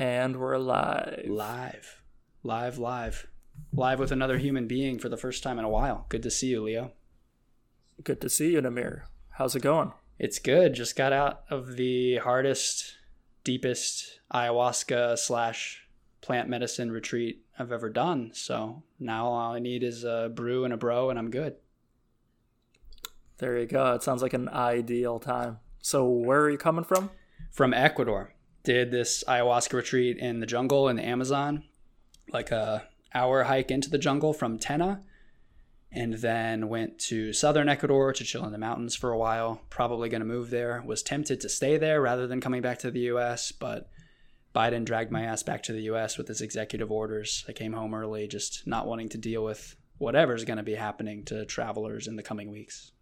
And we're live. Live. Live, live. Live with another human being for the first time in a while. Good to see you, Leo. Good to see you, Namir. How's it going? It's good. Just got out of the hardest, deepest ayahuasca slash plant medicine retreat I've ever done. So now all I need is a brew and a bro, and I'm good. There you go. It sounds like an ideal time. So, where are you coming from? From Ecuador. Did this ayahuasca retreat in the jungle in the Amazon, like a hour hike into the jungle from Tena, and then went to southern Ecuador to chill in the mountains for a while. Probably going to move there. Was tempted to stay there rather than coming back to the U.S., but Biden dragged my ass back to the U.S. with his executive orders. I came home early, just not wanting to deal with whatever's going to be happening to travelers in the coming weeks.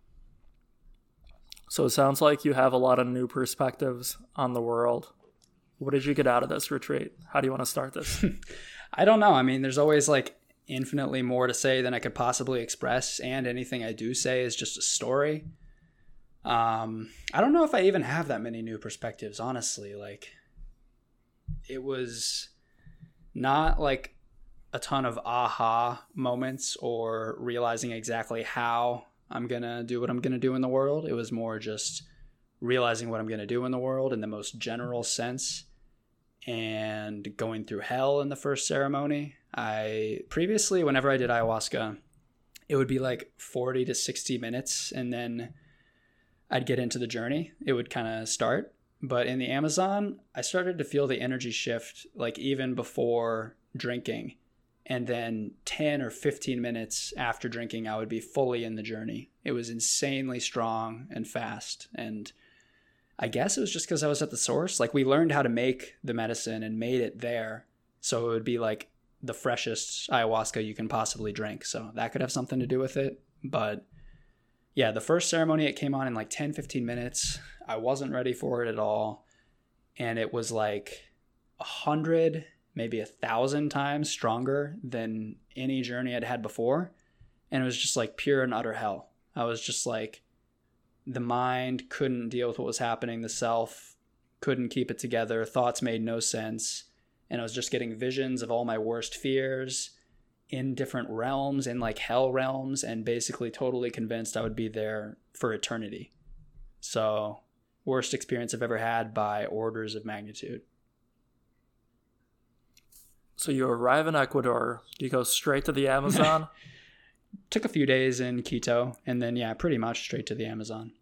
So it sounds like you have a lot of new perspectives on the world. What did you get out of this retreat? How do you want to start this? I don't know. I mean, there's always like infinitely more to say than I could possibly express, and anything I do say is just a story. Um, I don't know if I even have that many new perspectives, honestly. Like, it was not like a ton of aha moments or realizing exactly how I'm to do what I'm to do in the world. It was more just realizing what I'm to do in the world in the most general sense and going through hell in the first ceremony. I previously, whenever I did ayahuasca, it would be like 40 to 60 minutes and then I'd get into the journey. It would kind of start. But in the Amazon, I started to feel the energy shift like even before drinking and then 10 or 15 minutes after drinking i would be fully in the journey it was insanely strong and fast and i guess it was just because i was at the source. Like we learned how to make the medicine and made it there. So it would be like the freshest ayahuasca you can possibly drink. So that could have something to do with it. But yeah the first ceremony it came on in like 10 15 minutes. I wasn't ready for it at all. And it was like a hundred maybe a thousand times stronger than any journey I'd had before. And it was just like pure and utter hell. I was just like, the mind couldn't deal with what was happening, the self couldn't keep it together, thoughts made no sense. And I was just getting visions of all my worst fears in different realms, in like hell realms, and basically totally convinced I would be there for eternity. So, worst experience I've ever had by orders of magnitude. So you arrive in Ecuador. Do you go straight to the Amazon? Took a few days in Quito, and then yeah, pretty much straight to the Amazon.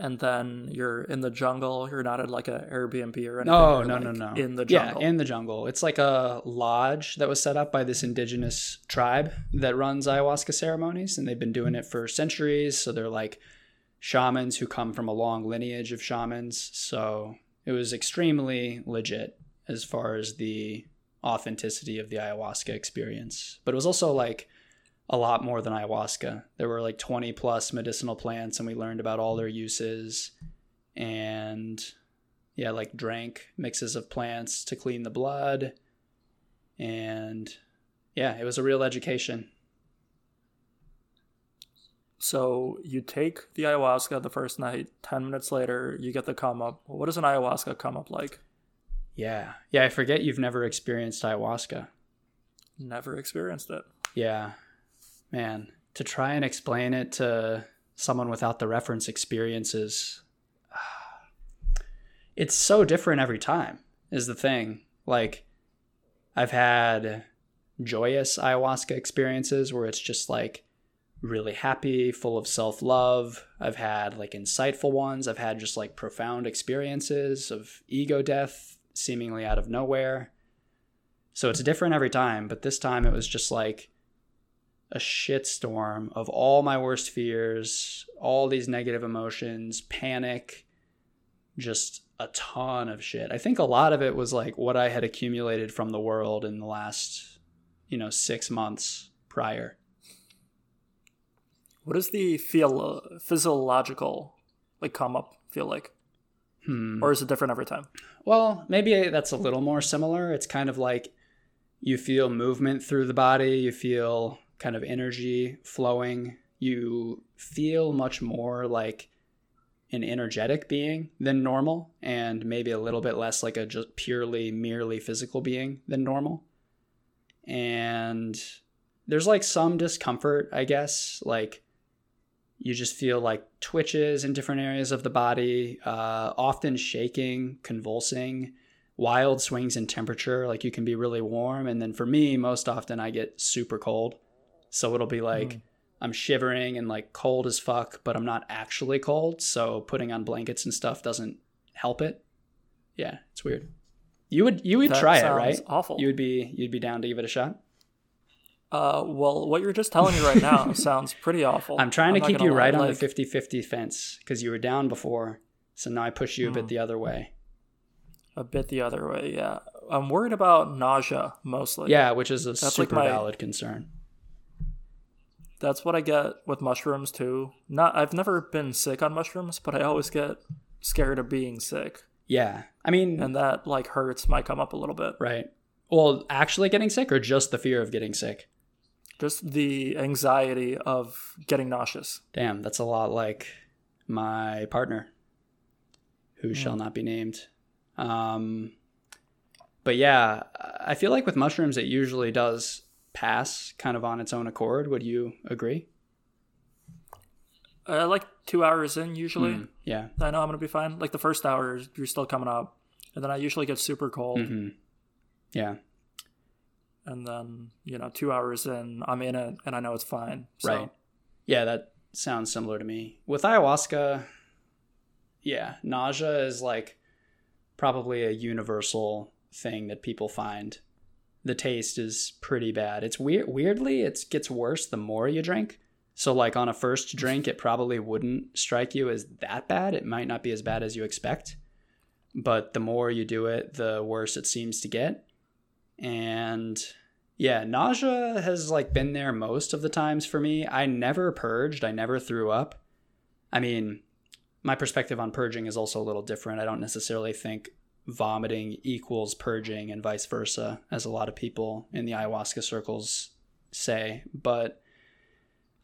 And then you're in the jungle. You're not at like a Airbnb or anything. No, You're, no, like, no, no. In the jungle. Yeah, in the jungle. It's like a lodge that was set up by this indigenous tribe that runs ayahuasca ceremonies, and they've been doing it for centuries. So they're like shamans who come from a long lineage of shamans. So it was extremely legit as far as the authenticity of the ayahuasca experience. But it was also like a lot more than ayahuasca. There were like 20 plus medicinal plants, and we learned about all their uses. And yeah, like drank mixes of plants to clean the blood. And yeah, it was a real education. So you take the ayahuasca the first night. Ten minutes later, you get the come up. What is an ayahuasca come up like? Yeah. Yeah, I forget you've never experienced ayahuasca. Never experienced it. Yeah. Man, to try and explain it to someone without the reference experiences, it's so different every time, is the thing. Like, I've had joyous ayahuasca experiences where it's just like really happy, full of self love. I've had like insightful ones. I've had just like profound experiences of ego death seemingly out of nowhere. So it's different every time, but this time it was just like a shitstorm of all my worst fears, all these negative emotions, panic, just a ton of shit. I think a lot of it was like what I had accumulated from the world in the last, you know, six months prior. What does the feel physiological like come up feel like? Hmm. Or is it different every time? Well, maybe that's a little more similar. It's kind of like you feel movement through the body, you feel kind of energy flowing, you feel much more like an energetic being than normal and maybe a little bit less like a just purely merely physical being than normal. And there's like some discomfort i guess like you just feel like twitches in different areas of the body uh, often shaking convulsing wild swings in temperature like you can be really warm. And then for me most often i get super cold so it'll be like mm I'm shivering and like cold as fuck, but I'm not actually cold. So putting on blankets and stuff doesn't help it. Yeah, it's weird. You would you would that try it, right? Awful. You would be you'd be down to give it a shot. Uh, well, what you're just telling me right now sounds pretty awful. I'm trying to I'm keep you right lie. on the 50-50 fence because you were down before, so now I push you a bit hmm. the other way. A bit the other way, yeah. I'm worried about nausea mostly. Yeah, which is a That's super like my... valid concern. That's what I get with mushrooms too. Not I've never been sick on mushrooms, but I always get scared of being sick. Yeah. I mean and that like hurts might come up a little bit. Right. Well, actually getting sick or just the fear of getting sick? Just the anxiety of getting nauseous. Damn, that's a lot like my partner who mm. shall not be named. Um but yeah, I feel like with mushrooms it usually does pass kind of on its own accord. Would you agree? Uh, like two hours in, usually. Mm, yeah. I know I'm going to be fine. Like the first hour, you're still coming up. And then I usually get super cold. Mm-hmm. Yeah. And then, you know, two hours in, I'm in it and I know it's fine. So. Right. Yeah, that sounds similar to me. With ayahuasca, yeah, nausea is like probably a universal thing that people find the taste is pretty bad. It's weird. Weirdly, it gets worse the more you drink. So, like on a first drink, it probably wouldn't strike you as that bad. It might not be as bad as you expect, but the more you do it, the worse it seems to get. And yeah, nausea has like been there most of the times for me. I never purged. I never threw up. I mean, my perspective on purging is also a little different. I don't necessarily think vomiting equals purging and vice versa, as a lot of people in the ayahuasca circles say. But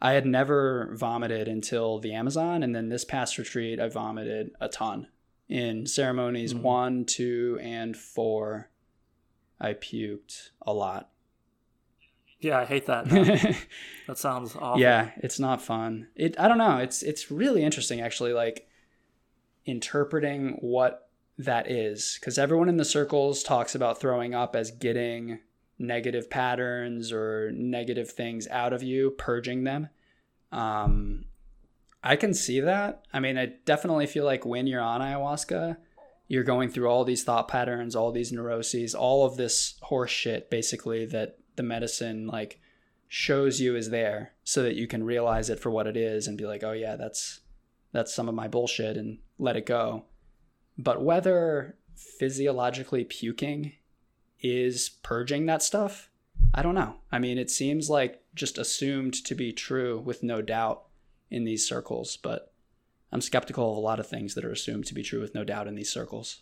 I had never vomited until the Amazon. And then this past retreat, I vomited a ton. In ceremonies mm-hmm. one, two, and four, I puked a lot. Yeah, I hate that. that sounds awful. Yeah, it's not fun. It I don't know. It's it's really interesting actually like interpreting what that is because everyone in the circles talks about throwing up as getting negative patterns or negative things out of you, purging them. Um, I can see that. I mean, I definitely feel like when you're on ayahuasca, you're going through all these thought patterns, all these neuroses, all of this horse shit basically that the medicine like shows you is there so that you can realize it for what it is and be like, "Oh yeah, that's that's some of my bullshit" and let it go. But whether physiologically puking is purging that stuff, I don't know. I mean, it seems like just assumed to be true with no doubt in these circles, but I'm skeptical of a lot of things that are assumed to be true with no doubt in these circles.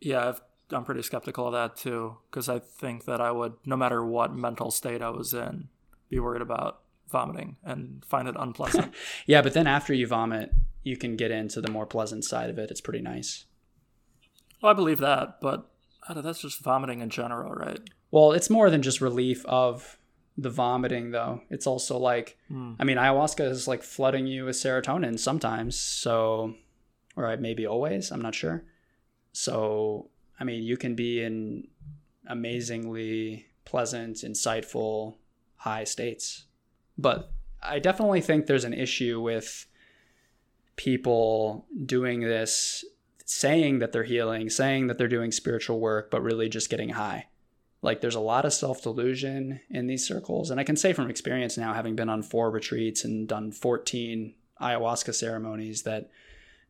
Yeah, i am pretty skeptical of that too, because I think that I would, no matter what mental state I was in, be worried about vomiting and find it unpleasant. yeah, but then after you vomit, you can get into the more pleasant side of it. It's pretty nice. Well, I believe that, but that's just vomiting in general, right? Well, it's more than just relief of the vomiting, though. It's also like, mm. I mean, ayahuasca is like flooding you with serotonin sometimes. So, or maybe always, I'm not sure. So, I mean, you can be in amazingly pleasant, insightful, high states. But I definitely think there's an issue with people doing this, saying that they're healing, saying that they're doing spiritual work, but really just getting high. Like there's a lot of self delusion in these circles. And I can say from experience now, having been on four retreats and done 14 ayahuasca ceremonies, that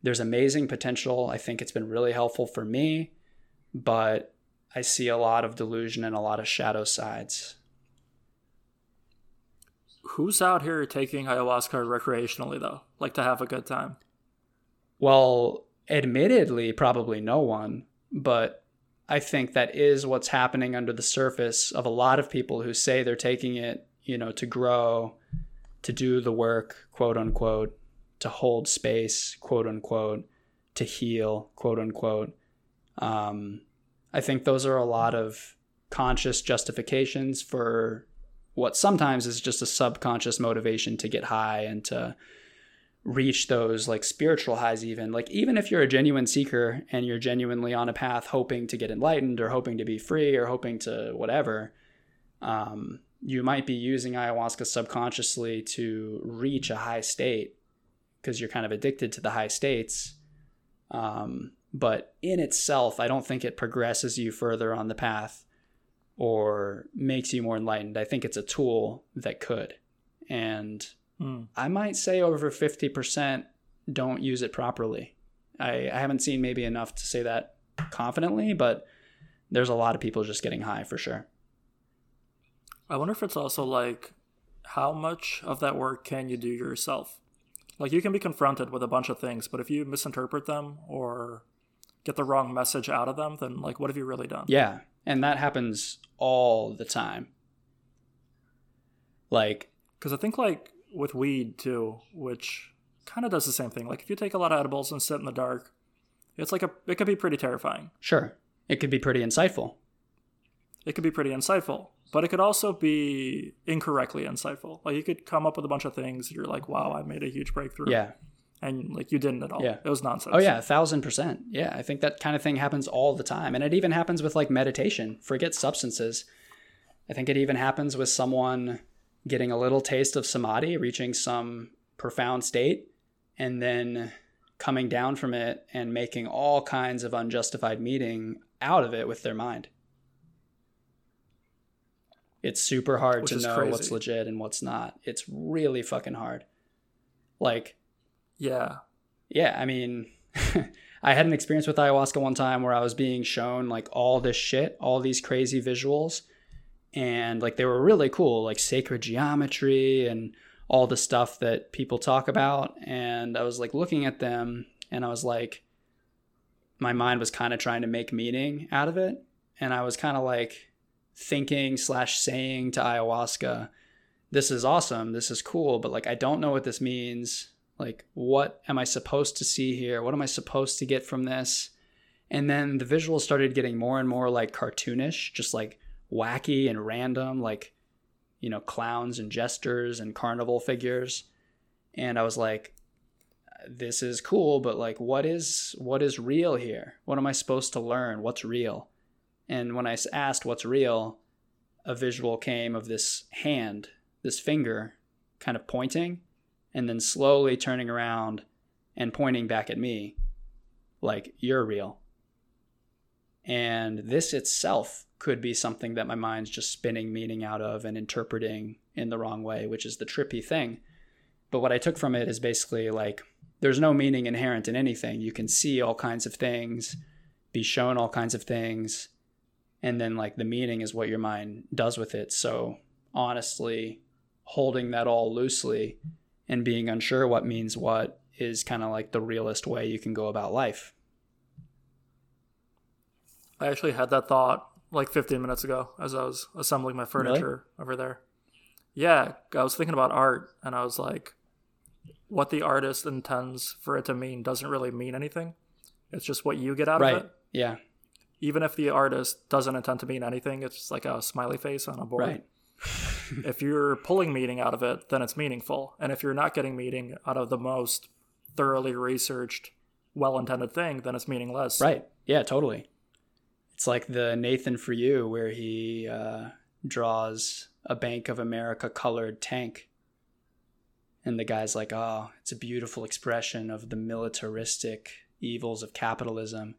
there's amazing potential. I think it's been really helpful for me, but I see a lot of delusion and a lot of shadow sides. Who's out here taking ayahuasca recreationally though? Like to have a good time? Well, admittedly, probably no one, but I think that is what's happening under the surface of a lot of people who say they're taking it, you know, to grow, to do the work, quote unquote, to hold space, quote unquote, to heal, quote unquote. Um, I think those are a lot of conscious justifications for what sometimes is just a subconscious motivation to get high and to reach those like spiritual highs even. Like even if you're a genuine seeker and you're genuinely on a path hoping to get enlightened or hoping to be free or hoping to whatever um, you might be using ayahuasca subconsciously to reach a high state because you're kind of addicted to the high states. Um, but in itself i don't think it progresses you further on the path or makes you more enlightened i think it's a tool that could and Mm. I might say over 50% don't use it properly. I, I haven't seen maybe enough to say that confidently, but there's a lot of people just getting high for sure. I wonder if it's also like how much of that work can you do yourself? Like you can be confronted with a bunch of things, but if you misinterpret them or get the wrong message out of them, then like what have you really done? Yeah. And that happens all the time. Like, Because I think like with weed too, which kind of does the same thing. Like if you take a lot of edibles and sit in the dark, it's like a it could be pretty terrifying. sure, it could be pretty insightful. It could be pretty insightful, but it could also be incorrectly insightful. Like you could come up with a bunch of things. You're like, wow, I made a huge breakthrough. Yeah. And like you didn't at all. Yeah. It was nonsense. Oh yeah, a thousand percent. Yeah, I think that kind of thing happens all the time, and it even happens with like meditation. Forget substances. I think it even happens with someone getting a little taste of samadhi, reaching some profound state, and then coming down from it and making all kinds of unjustified meaning out of it with their mind. It's super hard Which to know crazy. what's legit and what's not. It's really fucking hard. Like Yeah. yeah, I mean, I had an experience with ayahuasca one time where I was being shown like all this shit, all these crazy visuals, and like they were really cool, like sacred geometry and all the stuff that people talk about. And I was like looking at them and I was like, my mind was kind of trying to make meaning out of it. And I was kind of like thinking slash saying to ayahuasca, this is awesome, this is cool, but like I don't know what this means like what am i supposed to see here? What am i supposed to get from this? And then the visuals started getting more and more like cartoonish just like wacky and random like you know clowns and jesters and carnival figures. And i was like this is cool but like what is what is real here? What am i supposed to learn? What's real? And when i asked what's real? a visual came of this hand this finger kind of pointing and then slowly turning around and pointing back at me like you're real. And this itself could be something that my mind's just spinning meaning out of and interpreting in the wrong way which is the trippy thing. But what i took from it is basically like there's no meaning inherent in anything. You can see all kinds of things be shown all kinds of things and then like the meaning is what your mind does with it. So honestly holding that all loosely and being unsure what means what is kind of like the realest way you can go about life. I actually had that thought like 15 minutes ago as I was assembling my furniture over there. Yeah, I was thinking about art and I was like, what the artist intends for it to mean doesn't really mean anything. It's just what you get out Right. of it. Yeah. Even if the artist doesn't intend to mean anything, it's just like a smiley face on a board. Right. If you're pulling meaning out of it, then it's meaningful. And if you're not getting meaning out of the most thoroughly researched, well intended thing, then it's meaningless. Right. Yeah, totally. It's like the Nathan for You where he uh, draws a Bank of America colored tank. And the guy's like, oh, it's a beautiful expression of the militaristic evils of capitalism.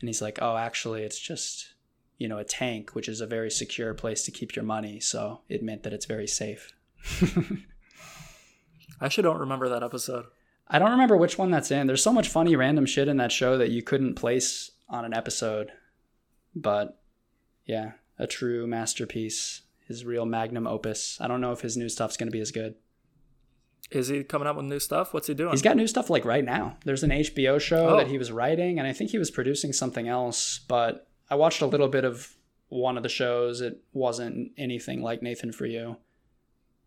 And he's like, oh, actually, it's just, you know, a tank, which is a very secure place to keep your money. So it meant that it's very safe. I actually don't remember that episode. I don't remember which one that's in. There's so much funny random shit in that show that you couldn't place on an episode. But yeah, a true masterpiece. His real magnum opus. I don't know if his new stuff's going to be as good. Is he coming up with new stuff? What's he doing? He's got new stuff like right now. There's an HBO show Oh. that he was writing, and I think he was producing something else. But I watched a little bit of one of the shows. It wasn't anything like Nathan for You.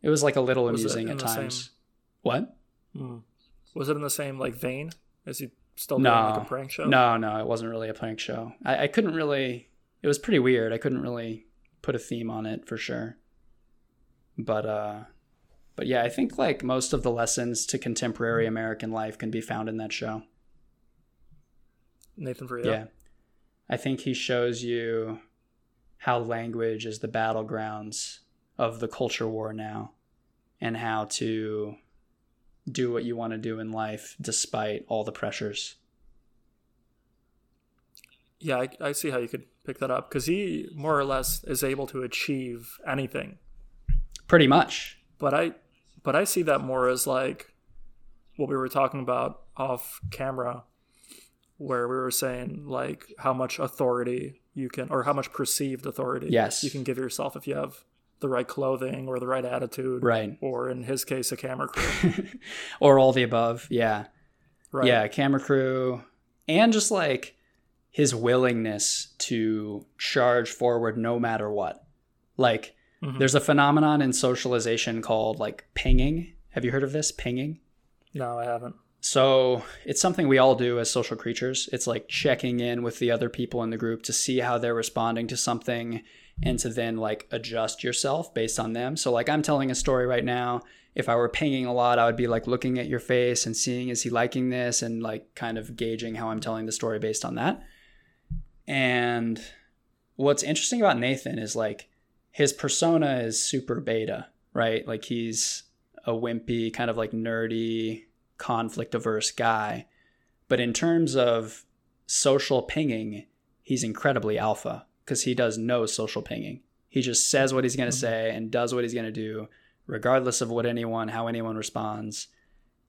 It was like a little Was amusing at the same- times. What? Hmm. Was it in the same like vein? Is he still doing like a prank show? no, no, it wasn't really a prank show. I, I couldn't really. It was pretty weird. I couldn't really put a theme on it for sure. But uh, but yeah, I think like most of the lessons to contemporary American life can be found in that show. Nathan for You. Yeah. I think he shows you how language is the battlegrounds of the culture war now and how to do what you want to do in life despite all the pressures. Yeah, I, I see how you could pick that up because he more or less is able to achieve anything. Pretty much. But I, but I see that more as like what we were talking about off camera, where we were saying like how much authority you can, or how much perceived authority Yes. you can give yourself if you have the right clothing or the right attitude, Right. or in his case, a camera crew. or all the above. Yeah. Right. Yeah, camera crew and just like his willingness to charge forward no matter what. Like Mhm. there's a phenomenon in socialization called like pinging. Have you heard of this? Pinging? No, I haven't. So it's something we all do as social creatures. It's like checking in with the other people in the group to see how they're responding to something and to then like adjust yourself based on them. So like I'm telling a story right now. If I were pinging a lot, I would be like looking at your face and seeing is he liking this and like kind of gauging how I'm telling the story based on that. And what's interesting about Nathan is like his persona is super beta, right? Like he's a wimpy, kind of like nerdy, conflict averse guy. But in terms of social pinging, he's incredibly alpha because he does no social pinging. He just says what he's going to say and does what he's going to do, regardless of what anyone, how anyone responds.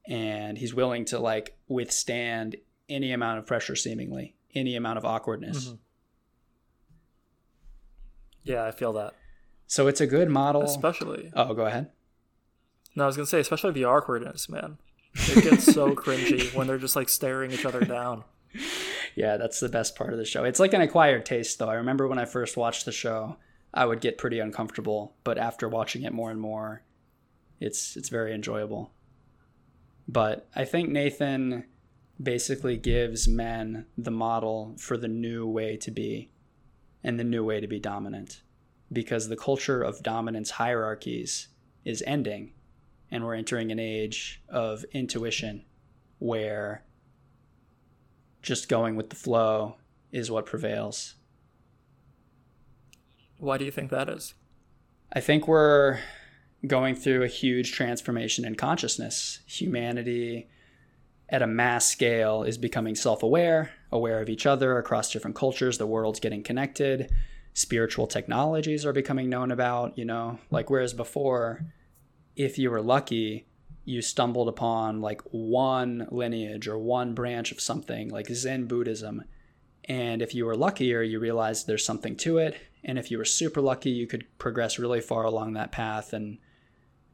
And he's willing to like withstand any amount of pressure, seemingly, any amount of awkwardness. Mhm. Yeah, I feel that. So it's a good model. Especially, oh, go ahead. no, I was gonna say, especially the awkwardness, man. It gets so cringy when they're just like staring each other down. Yeah, that's the best part of the show. It's like an acquired taste, though. I remember when I first watched the show, I would get pretty uncomfortable, but after watching it more and more, it's it's very enjoyable. But I think Nathan basically gives men the model for the new way to be and the new way to be dominant because the culture of dominance hierarchies is ending and we're entering an age of intuition where just going with the flow is what prevails. Why do you think that is? I think we're going through a huge transformation in consciousness. Humanity at a mass scale is becoming self aware, aware of each other across different cultures. The world's getting connected. Spiritual technologies are becoming known about, you know, like whereas before, if you were lucky, you stumbled upon like one lineage or one branch of something like Zen Buddhism. And if you were luckier, you realized there's something to it. And if you were super lucky, you could progress really far along that path and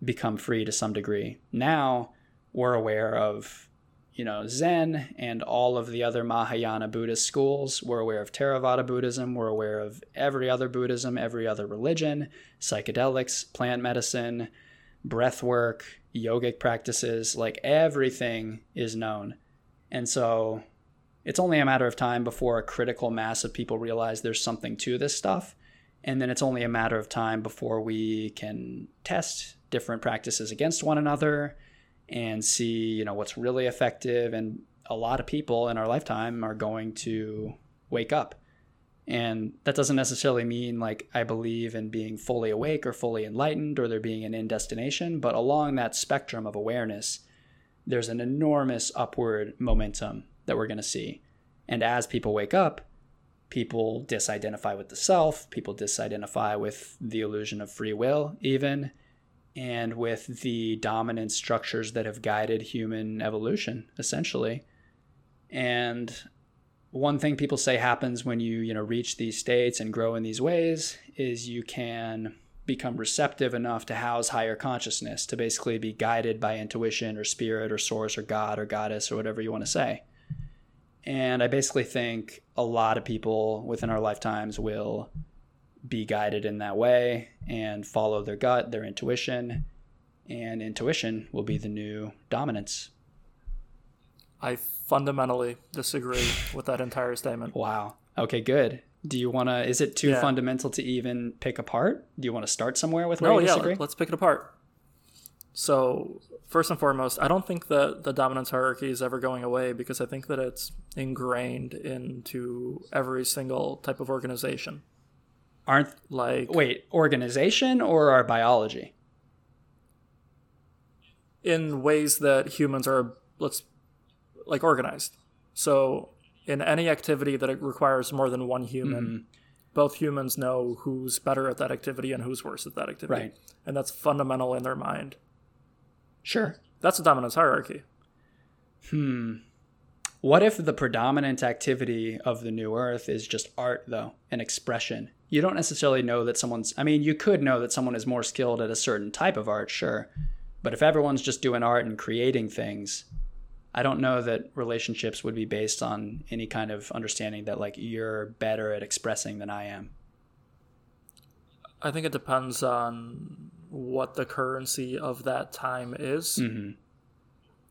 become free to some degree. Now we're aware of, you know, Zen and all of the other Mahayana Buddhist schools. We're aware of Theravada Buddhism. We're aware of every other Buddhism, every other religion, psychedelics, plant medicine, breath work, yogic practices. Like everything is known. And so it's only a matter of time before a critical mass of people realize there's something to this stuff. And then it's only a matter of time before we can test different practices against one another and see, you know, what's really effective. And a lot of people in our lifetime are going to wake up. And that doesn't necessarily mean like I believe in being fully awake or fully enlightened or there being an end destination, but along that spectrum of awareness, there's an enormous upward momentum that we're going to see. And as people wake up, people disidentify with the self, people disidentify with the illusion of free will, even, and with the dominant structures that have guided human evolution, essentially. And one thing people say happens when you, you know, reach these states and grow in these ways is you can become receptive enough to house higher consciousness, to basically be guided by intuition or spirit or source or God or goddess or whatever you want to say. And I basically think a lot of people within our lifetimes will be guided in that way and follow their gut, their intuition, and intuition will be the new dominance. I fundamentally disagree with that entire statement. Wow. Okay, good. Do you want to? Is it too Yeah. fundamental to even pick apart? Do you want to start somewhere with where No, you yeah, disagree? let's pick it apart. So, first and foremost, I don't think that the dominance hierarchy is ever going away because I think that it's ingrained into every single type of organization. Aren't Like, wait organization or our biology? in ways that humans are let's like organized. So in any activity that it requires more than one human, Mm-hmm. both humans know who's better at that activity and who's worse at that activity. Right. And that's fundamental in their mind. Sure. That's a dominance hierarchy. Hmm. What if the predominant activity of the new earth is just art, though, an expression? You don't necessarily know that someone's, I mean, you could know that someone is more skilled at a certain type of art, sure. But if everyone's just doing art and creating things, I don't know that relationships would be based on any kind of understanding that, like, you're better at expressing than I am. I think it depends on what the currency of that time is. Mm-hmm.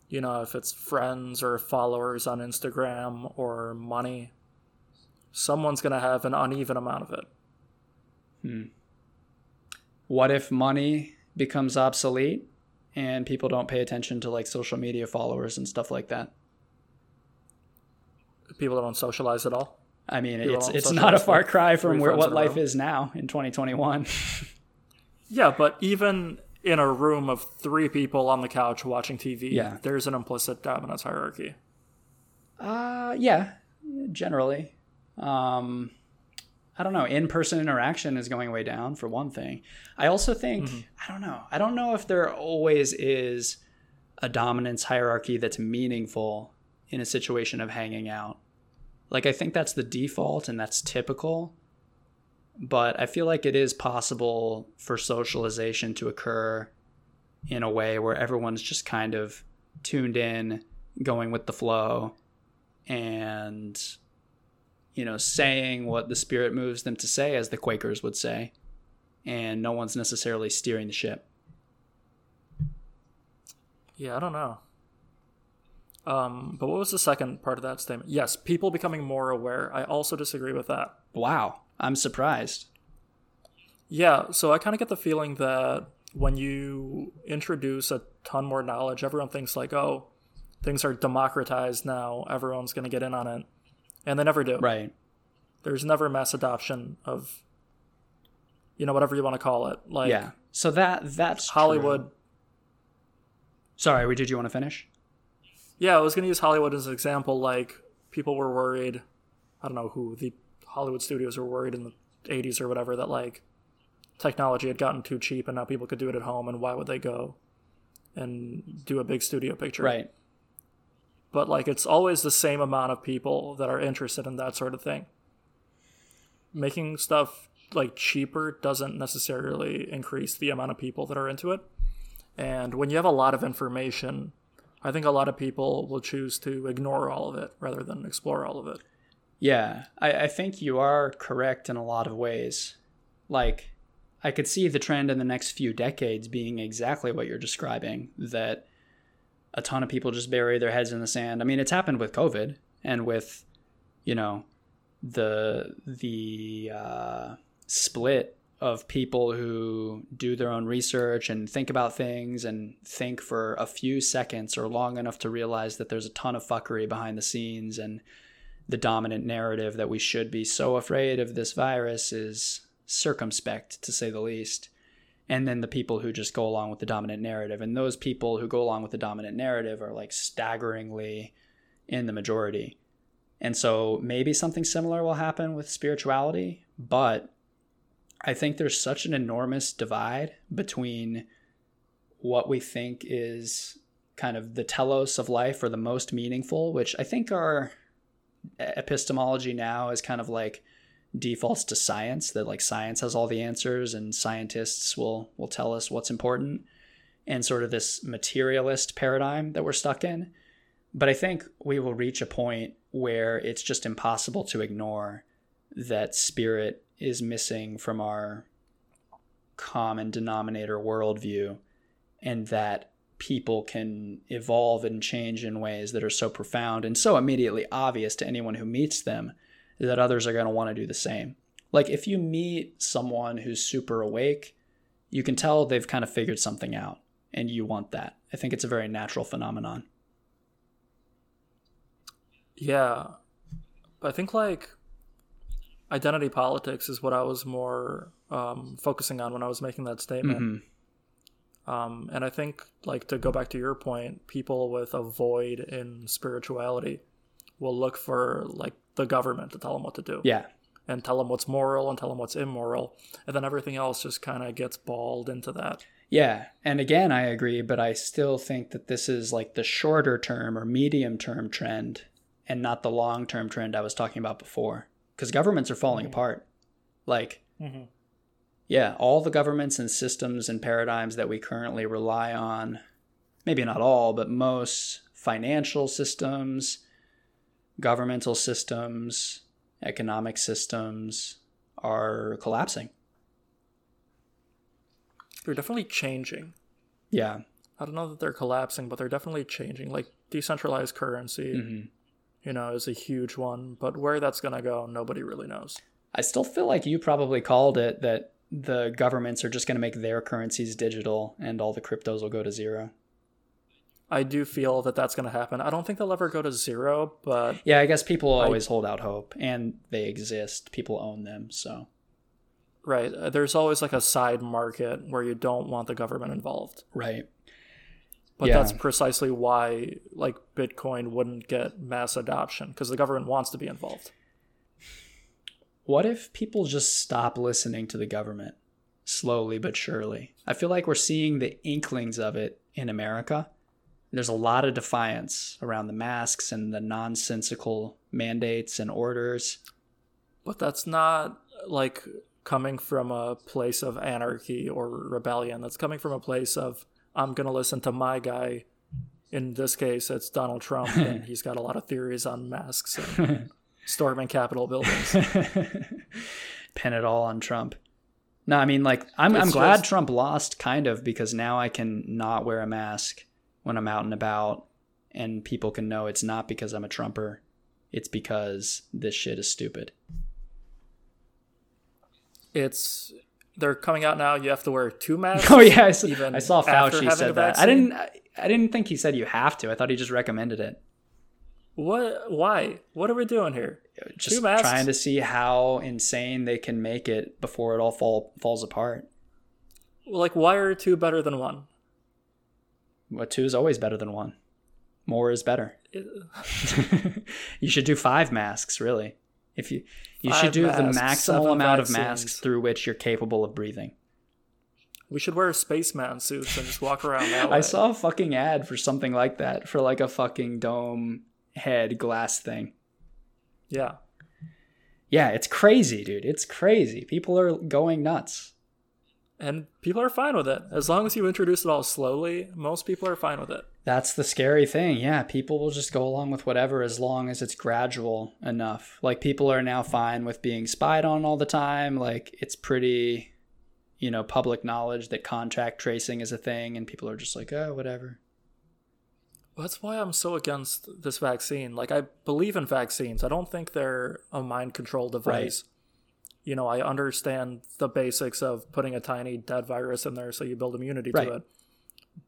You know, if it's friends or followers on Instagram or money, someone's going to have an uneven amount of it. What if money becomes obsolete and people don't pay attention to, like, social media followers and stuff like that? People don't socialize at all. I mean, People it's it's not a far cry from where what life is now in 2021. Yeah, but even in a room of three people on the couch watching TV, Yeah. there's an implicit dominance hierarchy. uh, yeah, generally. Um, I don't know. In-person interaction is going way down for one thing. I also think mm-hmm. I don't know. I don't know if there always is a dominance hierarchy that's meaningful in a situation of hanging out. Like I think that's the default and that's typical. But I feel like it is possible for socialization to occur in a way where everyone's just kind of tuned in, going with the flow, and you know, saying what the spirit moves them to say, as the Quakers would say, and no one's necessarily steering the ship. Yeah, I don't know. Um, but what was the second part of that statement? Yes, people becoming more aware. I also disagree with that. Wow, I'm surprised. Yeah, so I kind of get the feeling that when you introduce a ton more knowledge, everyone thinks like, oh, things are democratized now. Everyone's going to get in on it. And they never do. Right. There's never mass adoption of, you know, whatever you want to call it. Like yeah. So that that's true. Hollywood. Sorry, we did you want to finish? Yeah, I was going to use Hollywood as an example. Like, people were worried, I don't know who, the Hollywood studios were worried in the 80s or whatever, that like technology had gotten too cheap and now people could do it at home and why would they go and do a big studio picture? Right. But like, it's always the same amount of people that are interested in that sort of thing. Making stuff like cheaper doesn't necessarily increase the amount of people that are into it. And when you have a lot of information, I think a lot of people will choose to ignore all of it rather than explore all of it. Yeah, I, I think you are correct in a lot of ways. Like, I could see the trend in the next few decades being exactly what you're describing that a ton of people just bury their heads in the sand. I mean, it's happened with COVID and with, you know, the the uh, split of people who do their own research and think about things and think for a few seconds or long enough to realize that there's a ton of fuckery behind the scenes and the dominant narrative that we should be so afraid of this virus is circumspect to say the least and then the people who just go along with the dominant narrative. And those people who go along with the dominant narrative are like staggeringly in the majority. And so maybe something similar will happen with spirituality but i think there's such an enormous divide between what we think is kind of the telos of life or the most meaningful which i think our epistemology now is kind of like defaults to science that like science has all the answers and scientists will will tell us what's important and sort of this materialist paradigm that we're stuck in. But i think we will reach a point where it's just impossible to ignore that spirit is missing from our common denominator worldview and that people can evolve and change in ways that are so profound and so immediately obvious to anyone who meets them that others are going to want to do the same. Like if you meet someone who's super awake, you can tell they've kind of figured something out and you want that. I think it's a very natural phenomenon. Yeah. I think like identity politics is what I was more um, focusing on when I was making that statement. Mm-hmm. Um, and I think, like, to go back to your point, people with a void in spirituality will look for, like, the government to tell them what to do. Yeah. And tell them what's moral and tell them what's immoral. And then everything else just kind of gets balled into that. Yeah. And again, I agree, but I still think that this is like the shorter term or medium term trend and not the long term trend I was talking about before. Because governments are falling mm-hmm. apart. Like, mm-hmm yeah, all the governments and systems and paradigms that we currently rely on, maybe not all, but most financial systems, governmental systems, economic systems are collapsing. They're definitely changing. Yeah. I don't know that they're collapsing, but they're definitely changing. Like decentralized currency, mm-hmm. you know, is a huge one, but where that's going to go, nobody really knows. I still feel like you probably called it that the governments are just going to make their currencies digital and all the cryptos will go to zero. I do feel that that's going to happen. I don't think they'll ever go to zero, but yeah, I guess people always hold out hope, and they exist. People own them, so right. Uh, there's always like a side market where you don't want the government involved, right? But yeah. that's precisely why like Bitcoin wouldn't get mass adoption because the government wants to be involved. What if people just stop listening to the government slowly but surely? I feel like we're seeing the inklings of it in America. There's a lot of defiance around the masks and the nonsensical mandates and orders. But that's not like coming from a place of anarchy or rebellion. That's coming from a place of I'm going to listen to my guy. In this case, it's Donald Trump, and he's got a lot of theories on masks and storming Capitol buildings. Pin it all on Trump. No, I mean, like, I'm, I'm glad just... Trump lost, kind of, because now I can not wear a mask when I'm out and about, and people can know it's not because I'm a Trumper. It's because this shit is stupid. It's they're coming out now. You have to wear two masks. Oh yeah, I saw, I saw Fauci said that. I didn't. I didn't think he said you have to. I thought he just recommended it. What? Why? What are we doing here? Just trying to see how insane they can make it before it all fall falls apart. Like, why are two better than one? Well, two is always better than one. More is better. you should do five masks, really. If you you five should do masks, the maximal amount vaccines. of masks through which you're capable of breathing. We should wear a spaceman suits and just walk around that way. I saw a fucking ad for something like that for like a fucking dome head glass thing. Yeah. Yeah, it's crazy, dude. It's crazy. People are going nuts. And people are fine with it. As long as you introduce it all slowly, most people are fine with it. That's the scary thing. Yeah, people will just go along with whatever as long as it's gradual enough. Like people are now fine with being spied on all the time. Like it's pretty, you know, public knowledge that contact tracing is a thing and people are just like, "Oh, whatever." that's why I'm so against this vaccine. Like, I believe in vaccines. I don't think they're a mind control device. Right. You know, I understand the basics of putting a tiny dead virus in there so you build immunity right. to it.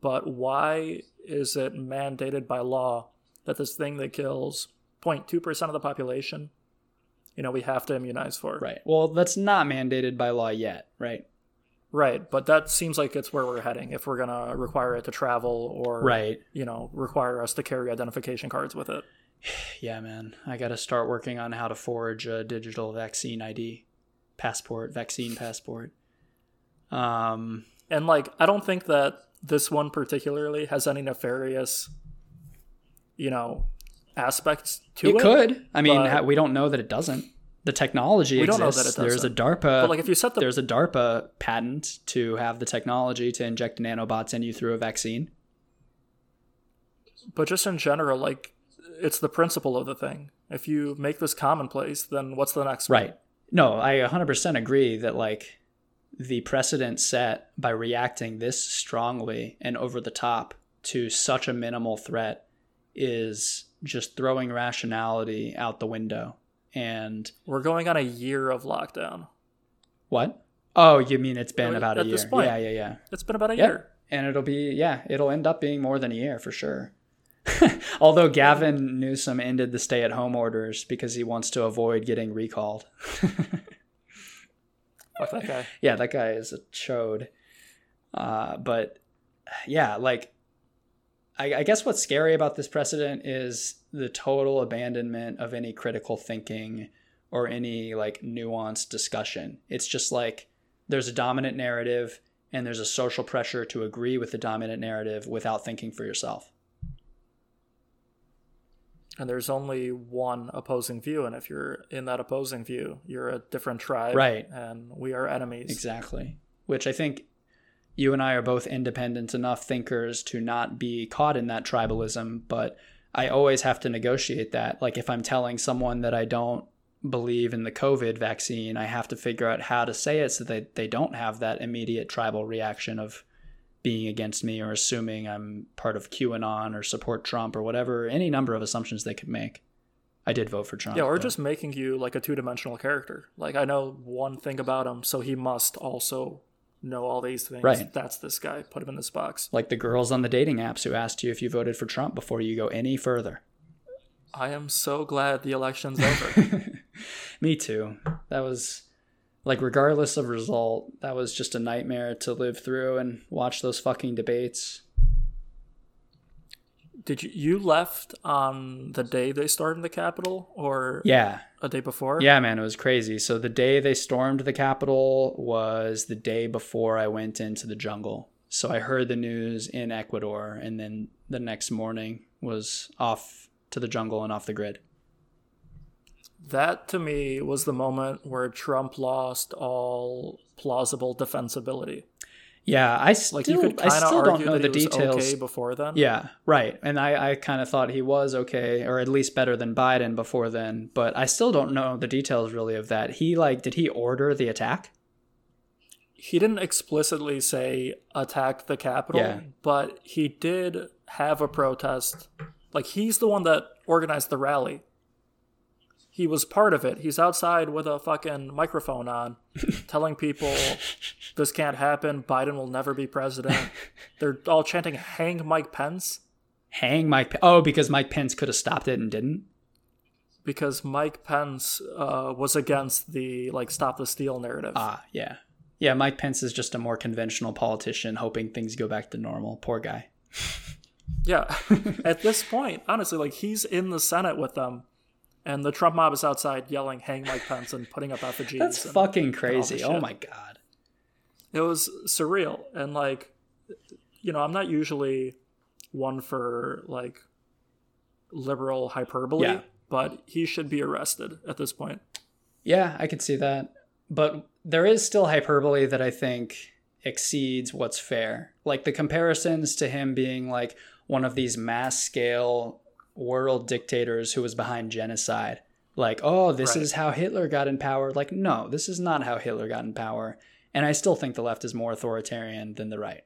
But why is it mandated by law that this thing that kills 0.2% of the population, you know, we have to immunize for? Right. Well, that's not mandated by law yet, right? Right, but that seems like it's where we're heading if we're gonna require it to travel or right, you know, require us to carry identification cards with it. Yeah, man, I got to start working on how to forge a digital vaccine ID, passport, vaccine passport. Um, and like, I don't think that this one particularly has any nefarious, you know, aspects to it. It could. I mean, we don't know that it doesn't the technology we exists. There's a DARPA. But like if you set the there's a DARPA patent to have the technology to inject nanobots in you through a vaccine. But just in general, like it's the principle of the thing. If you make this commonplace, then what's the next? Right. One? No, I 100% agree that like the precedent set by reacting this strongly and over the top to such a minimal threat is just throwing rationality out the window. And we're going on a year of lockdown. What? Oh, you mean it's been Oh, about a year? point. Yeah, yeah, yeah. It's been about a Yep. year. And it'll be yeah, it'll end up being more than a year for sure. Although Gavin Newsom ended the stay-at-home orders because he wants to avoid getting recalled. Fuck that guy. yeah, that guy is a chode. Uh, but yeah, like I, I guess what's scary about this precedent is the total abandonment of any critical thinking or any like nuanced discussion. It's just like there's a dominant narrative and there's a social pressure to agree with the dominant narrative without thinking for yourself. And there's only one opposing view, and if you're in that opposing view, you're a different tribe, Right. And we are enemies. Exactly. Which I think you and I are both independent enough thinkers to not be caught in that tribalism, but I always have to negotiate that. Like if I'm telling someone that I don't believe in the COVID vaccine, I have to figure out how to say it so that they don't have that immediate tribal reaction of being against me or assuming I'm part of QAnon or support Trump or whatever, any number of assumptions they could make. I did vote for Trump. Yeah, or but- just making you like a two dimensional character. Like I know one thing about him, so he must also know all these things. Right. That's this guy. Put him in this box. like the girls on the dating apps who asked you if you voted for Trump before you go any further. I am so glad the election's over. Me too. That was like regardless of result, that was just a nightmare to live through and watch those fucking debates. Did you you left on the day they stormed the Capitol, or Yeah. a day before? Yeah, man, it was crazy. So the day they stormed the Capitol was the day before I went into the jungle. So I heard the news in Ecuador and then the next morning was off to the jungle and off the grid. That to me was the moment where Trump lost all plausible defensibility. Yeah, I still, Like you could I still don't know the he was details. okay before then. Yeah, right. And I, I kind of thought he was okay, or at least better than Biden before then. But I still don't know the details really of that. He like, did he order the attack? he didn't explicitly say attack the Capitol, Yeah. but he did have a protest. Like he's the one that organized the rally. He was part of it. He's outside with a fucking microphone on, telling people this can't happen. Biden will never be president. They're all chanting "Hang Mike Pence" Hang Mike. Pe- oh, because Mike Pence could have stopped it and didn't. because Mike Pence uh, was against the like "Stop the Steal" narrative. Ah, yeah, yeah. Mike Pence is just a more conventional politician, hoping things go back to normal. Poor guy. Yeah. At this point, honestly, like he's in the Senate with them, and the Trump mob is outside yelling, "Hang Mike Pence" and putting up effigies. That's and fucking crazy. Oh my god. It was surreal, and like, you know, I'm not usually one for like liberal hyperbole, Yeah. but he should be arrested at this point. Yeah, I could see that. But there is still hyperbole that I think exceeds what's fair. Like the comparisons to him being like one of these mass scale world dictators who was behind genocide. Like, oh, this Right. is how Hitler got in power. Like, no, this is not how Hitler got in power. And I still think the left is more authoritarian than the right.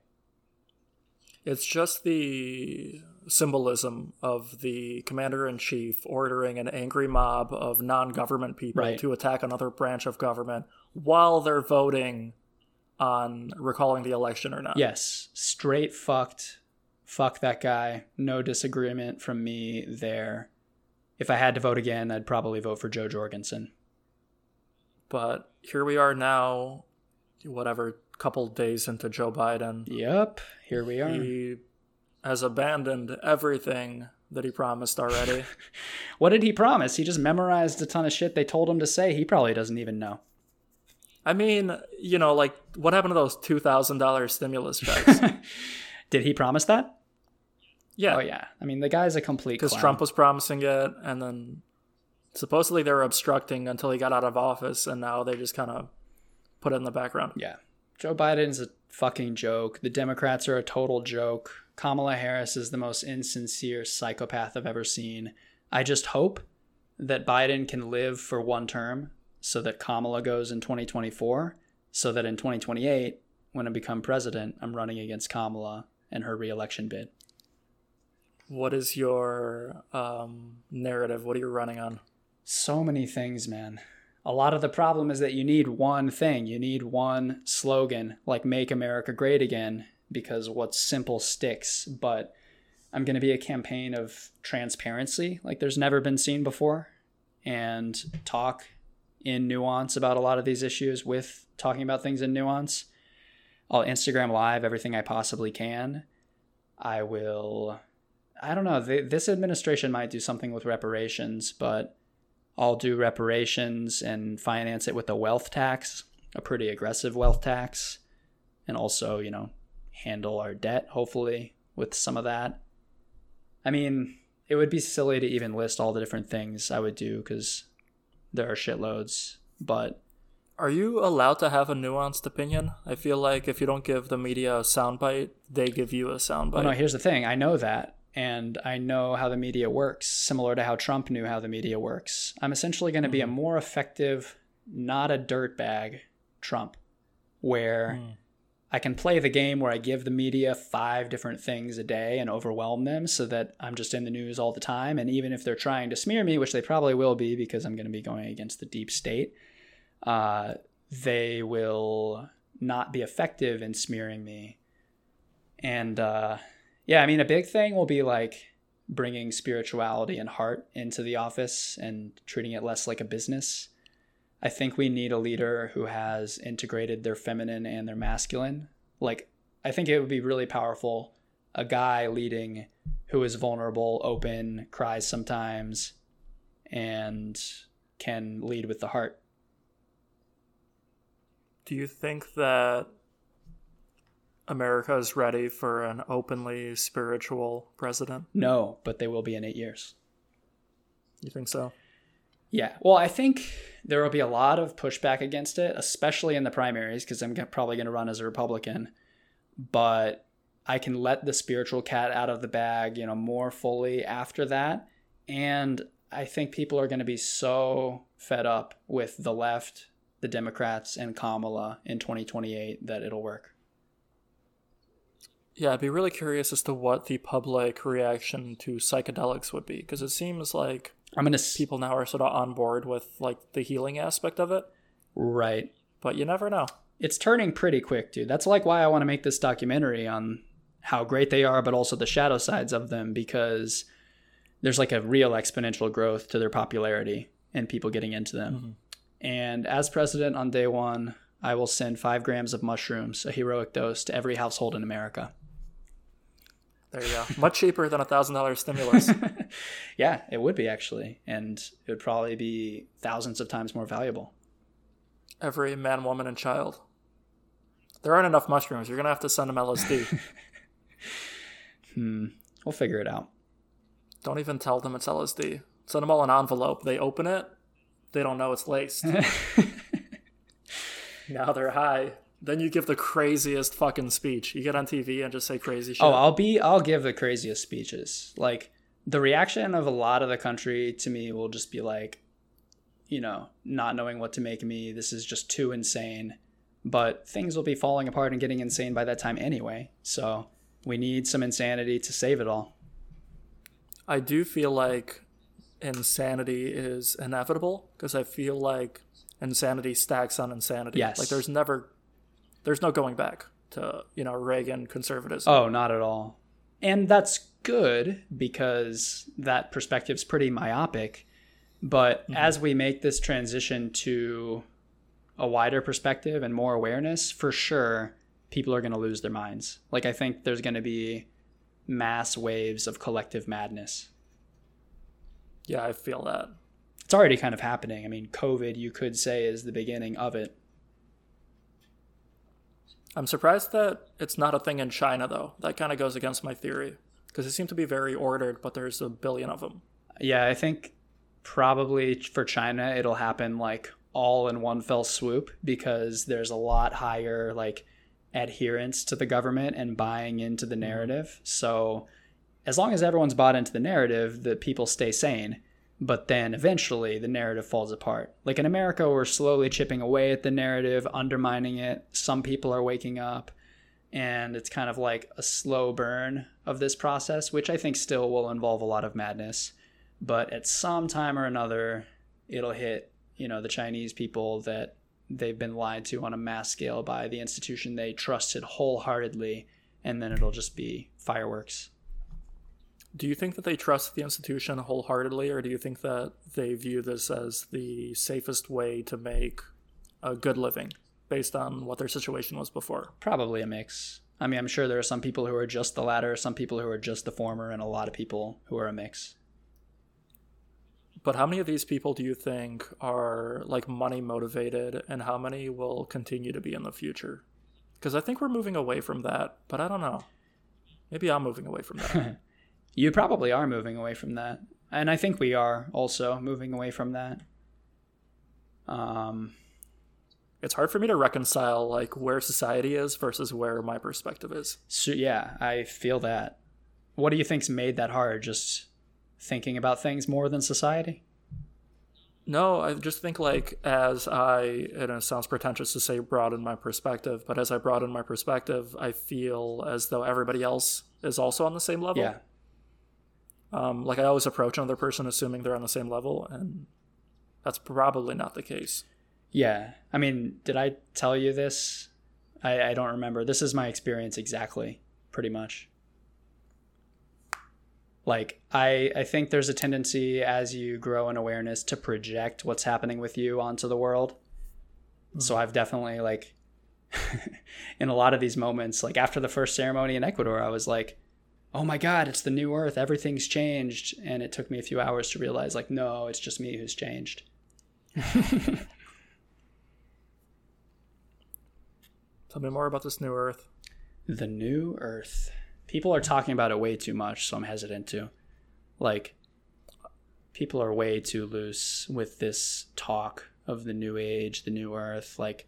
It's just the symbolism of the commander in chief ordering an angry mob of non government people Right. to attack another branch of government while they're voting on recalling the election or not. Yes, straight fucked. Fuck that guy. No disagreement from me there. If I had to vote again, I'd probably vote for Jo Jorgensen. But here we are now, whatever, couple days into Joe Biden. Yep, here we are. He has abandoned everything that he promised already. What did he promise? He just memorized a ton of shit they told him to say. He probably doesn't even know. I mean, you know, like what happened to those two thousand dollars stimulus checks? Did he promise that? Yeah, Oh yeah. I mean, the guy's a complete because. Trump was promising it, and then supposedly they were obstructing until he got out of office, and now they just kind of put it in the background. Yeah. Joe Biden's a fucking joke. The Democrats are a total joke. Kamala Harris is the most insincere psychopath I've ever seen. I just hope that Biden can live for one term so that Kamala goes in 2024, so that in 2028, when I become president, I'm running against Kamala and her reelection bid. What is your um, narrative? What are you running on? So many things, man. A lot of the problem is that you need one thing. You need one slogan, like "Make America Great Again," because what's simple sticks. But I'm going to be a campaign of transparency, like there's never been seen before, and talk in nuance about a lot of these issues with talking about things in nuance. I'll Instagram live everything I possibly can. I will I don't know. this administration might do something with reparations, but I'll do reparations and finance it with a wealth tax, a pretty aggressive wealth tax, and also, you know, handle our debt, hopefully, with some of that. I mean, it would be silly to even list all the different things I would do because there are shitloads, but. Are you allowed to have a nuanced opinion? I feel like if you don't give the media a soundbite, they give you a soundbite. Well, no, here's the thing. I know that and I know how the media works, similar to how Trump knew how the media works. I'm essentially going to be a mm-hmm. more effective, not a dirtbag Trump, where mm. I can play the game where I give the media five different things a day and overwhelm them so that I'm just in the news all the time. And even if they're trying to smear me, which they probably will be because I'm going to be going against the deep state, uh, they will not be effective in smearing me. And, uh, yeah, I mean, a big thing will be like bringing spirituality and heart into the office and treating it less like a business. I think we need a leader who has integrated their feminine and their masculine. Like, I think it would be really powerful a guy leading who is vulnerable, open, cries sometimes, and can lead with the heart. Do you think that America is ready for an openly spiritual president? No, but they will be in eight years. You think so? Yeah. Well, I think there will be a lot of pushback against it, especially in the primaries, because I'm probably going to run as a Republican. But I can let the spiritual cat out of the bag, you know, more fully after that. And I think people are going to be so fed up with the left, the Democrats, and Kamala in 2028 that it'll work. Yeah, I'd be really curious as to what the public reaction to psychedelics would be because it seems like I'm gonna people now are sort of on board with like the healing aspect of it. Right. But you never know. It's turning pretty quick, dude. That's like why I want to make this documentary on how great they are, but also the shadow sides of them because there's like a real exponential growth to their popularity and people getting into them. Mm-hmm. And as president on day one, I will send five grams of mushrooms, a heroic dose, to every household in America. There you go. Much cheaper than a thousand dollar stimulus. yeah, it would be actually, and it would probably be thousands of times more valuable. Every man, woman, and child. There aren't enough mushrooms. You're gonna have to send them LSD. hmm. We'll figure it out. Don't even tell them it's LSD. Send them all an envelope. They open it. They don't know it's laced. now they're high. Then you give the craziest fucking speech. You get on TV and just say crazy shit. Oh, I'll be I'll give the craziest speeches. Like the reaction of a lot of the country to me will just be like, you know, not knowing what to make of me. This is just too insane. But things will be falling apart and getting insane by that time anyway. So we need some insanity to save it all. I do feel like insanity is inevitable because I feel like insanity stacks on insanity. Yes. Like there's never there's no going back to you know Reagan conservatism. Oh, not at all. And that's good because that perspective's pretty myopic. But mm-hmm. as we make this transition to a wider perspective and more awareness, for sure, people are going to lose their minds. Like, I think there's going to be mass waves of collective madness. Yeah, I feel that. It's already kind of happening. I mean, COVID, you could say, is the beginning of it. I'm surprised that it's not a thing in China, though. That kind of goes against my theory because they seem to be very ordered, but there's a billion of them. Yeah, I think probably for China it'll happen like all in one fell swoop because there's a lot higher like adherence to the government and buying into the mm-hmm. narrative. So as long as everyone's bought into the narrative, the people stay sane but then eventually the narrative falls apart. Like in America, we're slowly chipping away at the narrative, undermining it. Some people are waking up, and it's kind of like a slow burn of this process, which I think still will involve a lot of madness. But at some time or another, it'll hit, you know, the Chinese people that they've been lied to on a mass scale by the institution they trusted wholeheartedly, and then it'll just be fireworks. Do you think that they trust the institution wholeheartedly, or do you think that they view this as the safest way to make a good living based on what their situation was before? Probably a mix. I mean, I'm sure there are some people who are just the latter, some people who are just the former, and a lot of people who are a mix. But how many of these people do you think are like money motivated, and how many will continue to be in the future? Because I think we're moving away from that, but I don't know. Maybe I'm moving away from that. you probably are moving away from that, and I think we are also moving away from that. Um, it's hard for me to reconcile like where society is versus where my perspective is. So yeah, I feel that. What do you think's made that hard? Just thinking about things more than society? No, I just think like as I and it sounds pretentious to say broaden my perspective, but as I broaden my perspective, I feel as though everybody else is also on the same level. Yeah. Um, like I always approach another person assuming they're on the same level, and that's probably not the case. Yeah. I mean, did I tell you this? I, I don't remember. This is my experience exactly, pretty much. Like I, I think there's a tendency as you grow in awareness to project what's happening with you onto the world. Mm-hmm. So I've definitely like in a lot of these moments, like after the first ceremony in Ecuador, I was like, oh my God, it's the new earth. Everything's changed. And it took me a few hours to realize, like, no, it's just me who's changed. Tell me more about this new Earth. The new Earth. People are talking about it way too much, so I'm hesitant to. Like, people are way too loose with this talk of the new age, the new Earth. Like,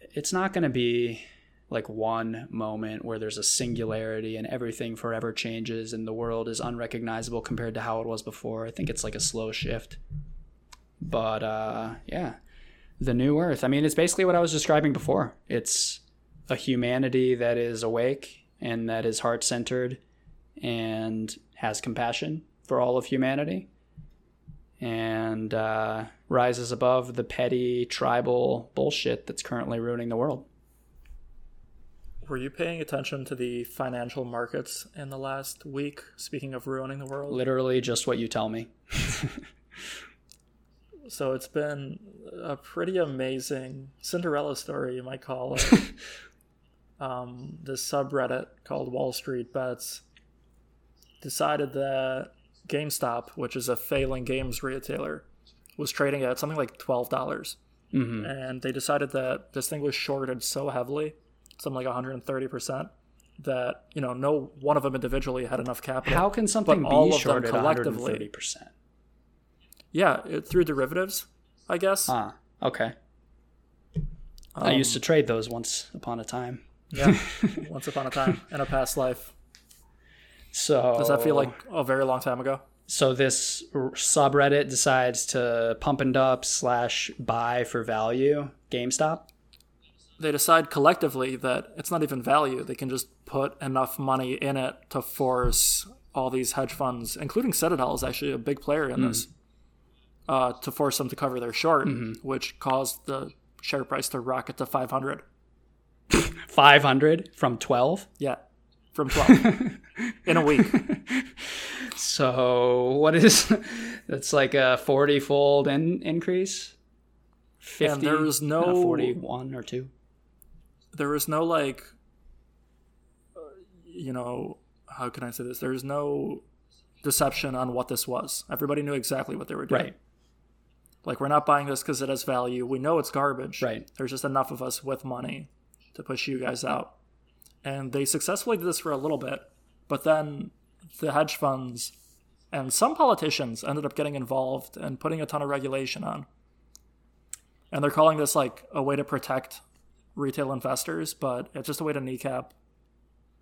it's not going to be like one moment where there's a singularity and everything forever changes and the world is unrecognizable compared to how it was before. I think it's like a slow shift. But uh, yeah, the new earth. I mean, it's basically what I was describing before. It's a humanity that is awake and that is heart centered and has compassion for all of humanity and uh, rises above the petty tribal bullshit that's currently ruining the world. Were you paying attention to the financial markets in the last week? Speaking of ruining the world, literally just what you tell me. so it's been a pretty amazing Cinderella story, you might call it. um, this subreddit called Wall Street Bets decided that GameStop, which is a failing games retailer, was trading at something like twelve dollars, mm-hmm. and they decided that this thing was shorted so heavily, something like one hundred and thirty percent, that you know no one of them individually had enough capital. How can something be shorted collectively? Thirty percent. Yeah, it, through derivatives, I guess. Ah, okay. Um, I used to trade those once upon a time. Yeah, once upon a time in a past life. So does that feel like a very long time ago? So this subreddit decides to pump and up slash buy for value GameStop. They decide collectively that it's not even value. They can just put enough money in it to force all these hedge funds, including Citadel, is actually a big player in mm. this uh, to force them to cover their short, mm-hmm. which caused the share price to rocket to 500. 500 from 12? Yeah, from 12 in a week. So, what is that's like a 40 fold in, increase? 50, and there was no uh, 41 or 2. There was no like, uh, you know, how can I say this? There's no deception on what this was. Everybody knew exactly what they were doing. Right. Like we're not buying this because it has value. We know it's garbage. Right. There's just enough of us with money to push you guys out. And they successfully did this for a little bit, but then the hedge funds and some politicians ended up getting involved and putting a ton of regulation on. And they're calling this like a way to protect retail investors, but it's just a way to kneecap,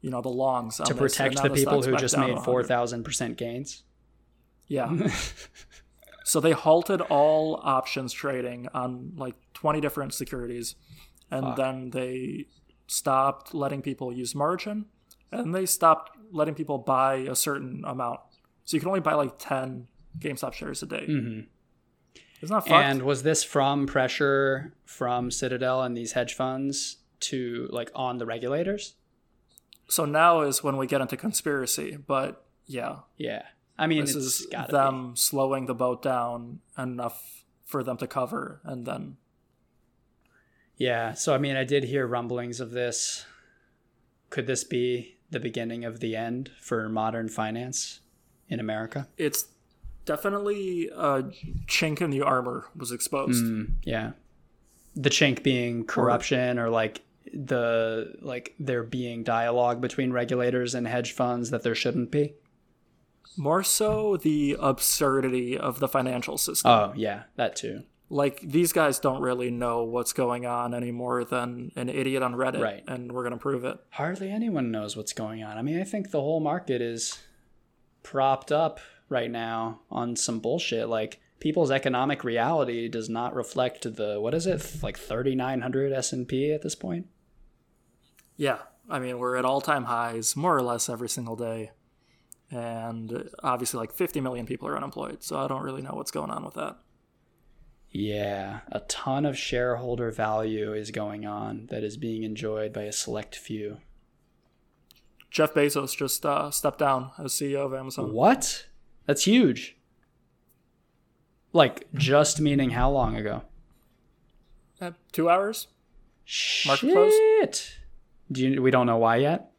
you know, the longs to protect the people who just made four thousand percent gains. Yeah. So they halted all options trading on like 20 different securities. And Fuck. then they stopped letting people use margin and they stopped letting people buy a certain amount. So you can only buy like 10 GameStop shares a day. hmm Isn't that fucked? And was this from pressure from Citadel and these hedge funds to like on the regulators? so now is when we get into conspiracy. But yeah, Yeah. I mean, this it's is them slowing the boat down enough for them to cover. And then. Yeah. So, I mean, I did hear rumblings of this. Could this be the beginning of the end for modern finance in America? it's definitely a chink in the armor was exposed. Mm, yeah. The chink being corruption or like the like there being dialogue between regulators and hedge funds that there shouldn't be. More so the absurdity of the financial system. Oh, yeah, that too. like these guys don't really know what's going on any more than an idiot on Reddit, Right. and we're gonna prove it. Hardly anyone knows what's going on. I mean, I think the whole market is propped up right now on some bullshit. Like people's economic reality does not reflect the what is it like 3900 S&P at this point? Yeah, I mean we're at all time highs more or less every single day, and obviously like 50 million people are unemployed. So I don't really know what's going on with that. Yeah, a ton of shareholder value is going on that is being enjoyed by a select few. Jeff Bezos just uh, stepped down as CEO of Amazon. What? That's huge. Like just meaning how long ago? Uh, two hours. Market close? Shit. Do you, we don't know why yet?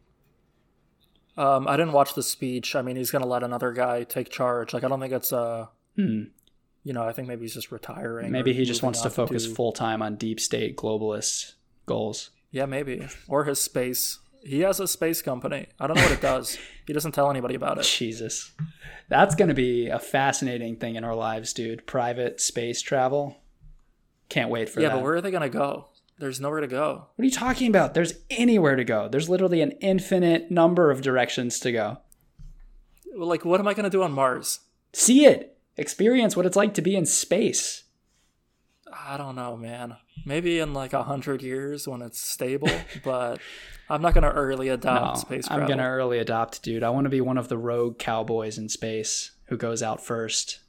Um, I didn't watch the speech. I mean, he's gonna let another guy take charge. Like I don't think it's uh, Hmm. you know, I think maybe he's just retiring. Maybe he just wants to focus do- full time on deep state globalist goals. Yeah, maybe. Or his space. He has a space company. I don't know what it does. he doesn't tell anybody about it. Jesus. That's going to be a fascinating thing in our lives, dude. Private space travel. Can't wait for Yeah, that. but where are they gonna go? There's nowhere to go. what are you talking about? There's anywhere to go. There's literally an infinite number of directions to go. Well, Like, what am I gonna do on Mars? See it. Experience what it's like to be in space. I don't know, man. Maybe in like a hundred years when it's stable, but I'm not gonna early adopt No, space I'm gonna early adopt, dude. I want to be one of the rogue cowboys in space who goes out first.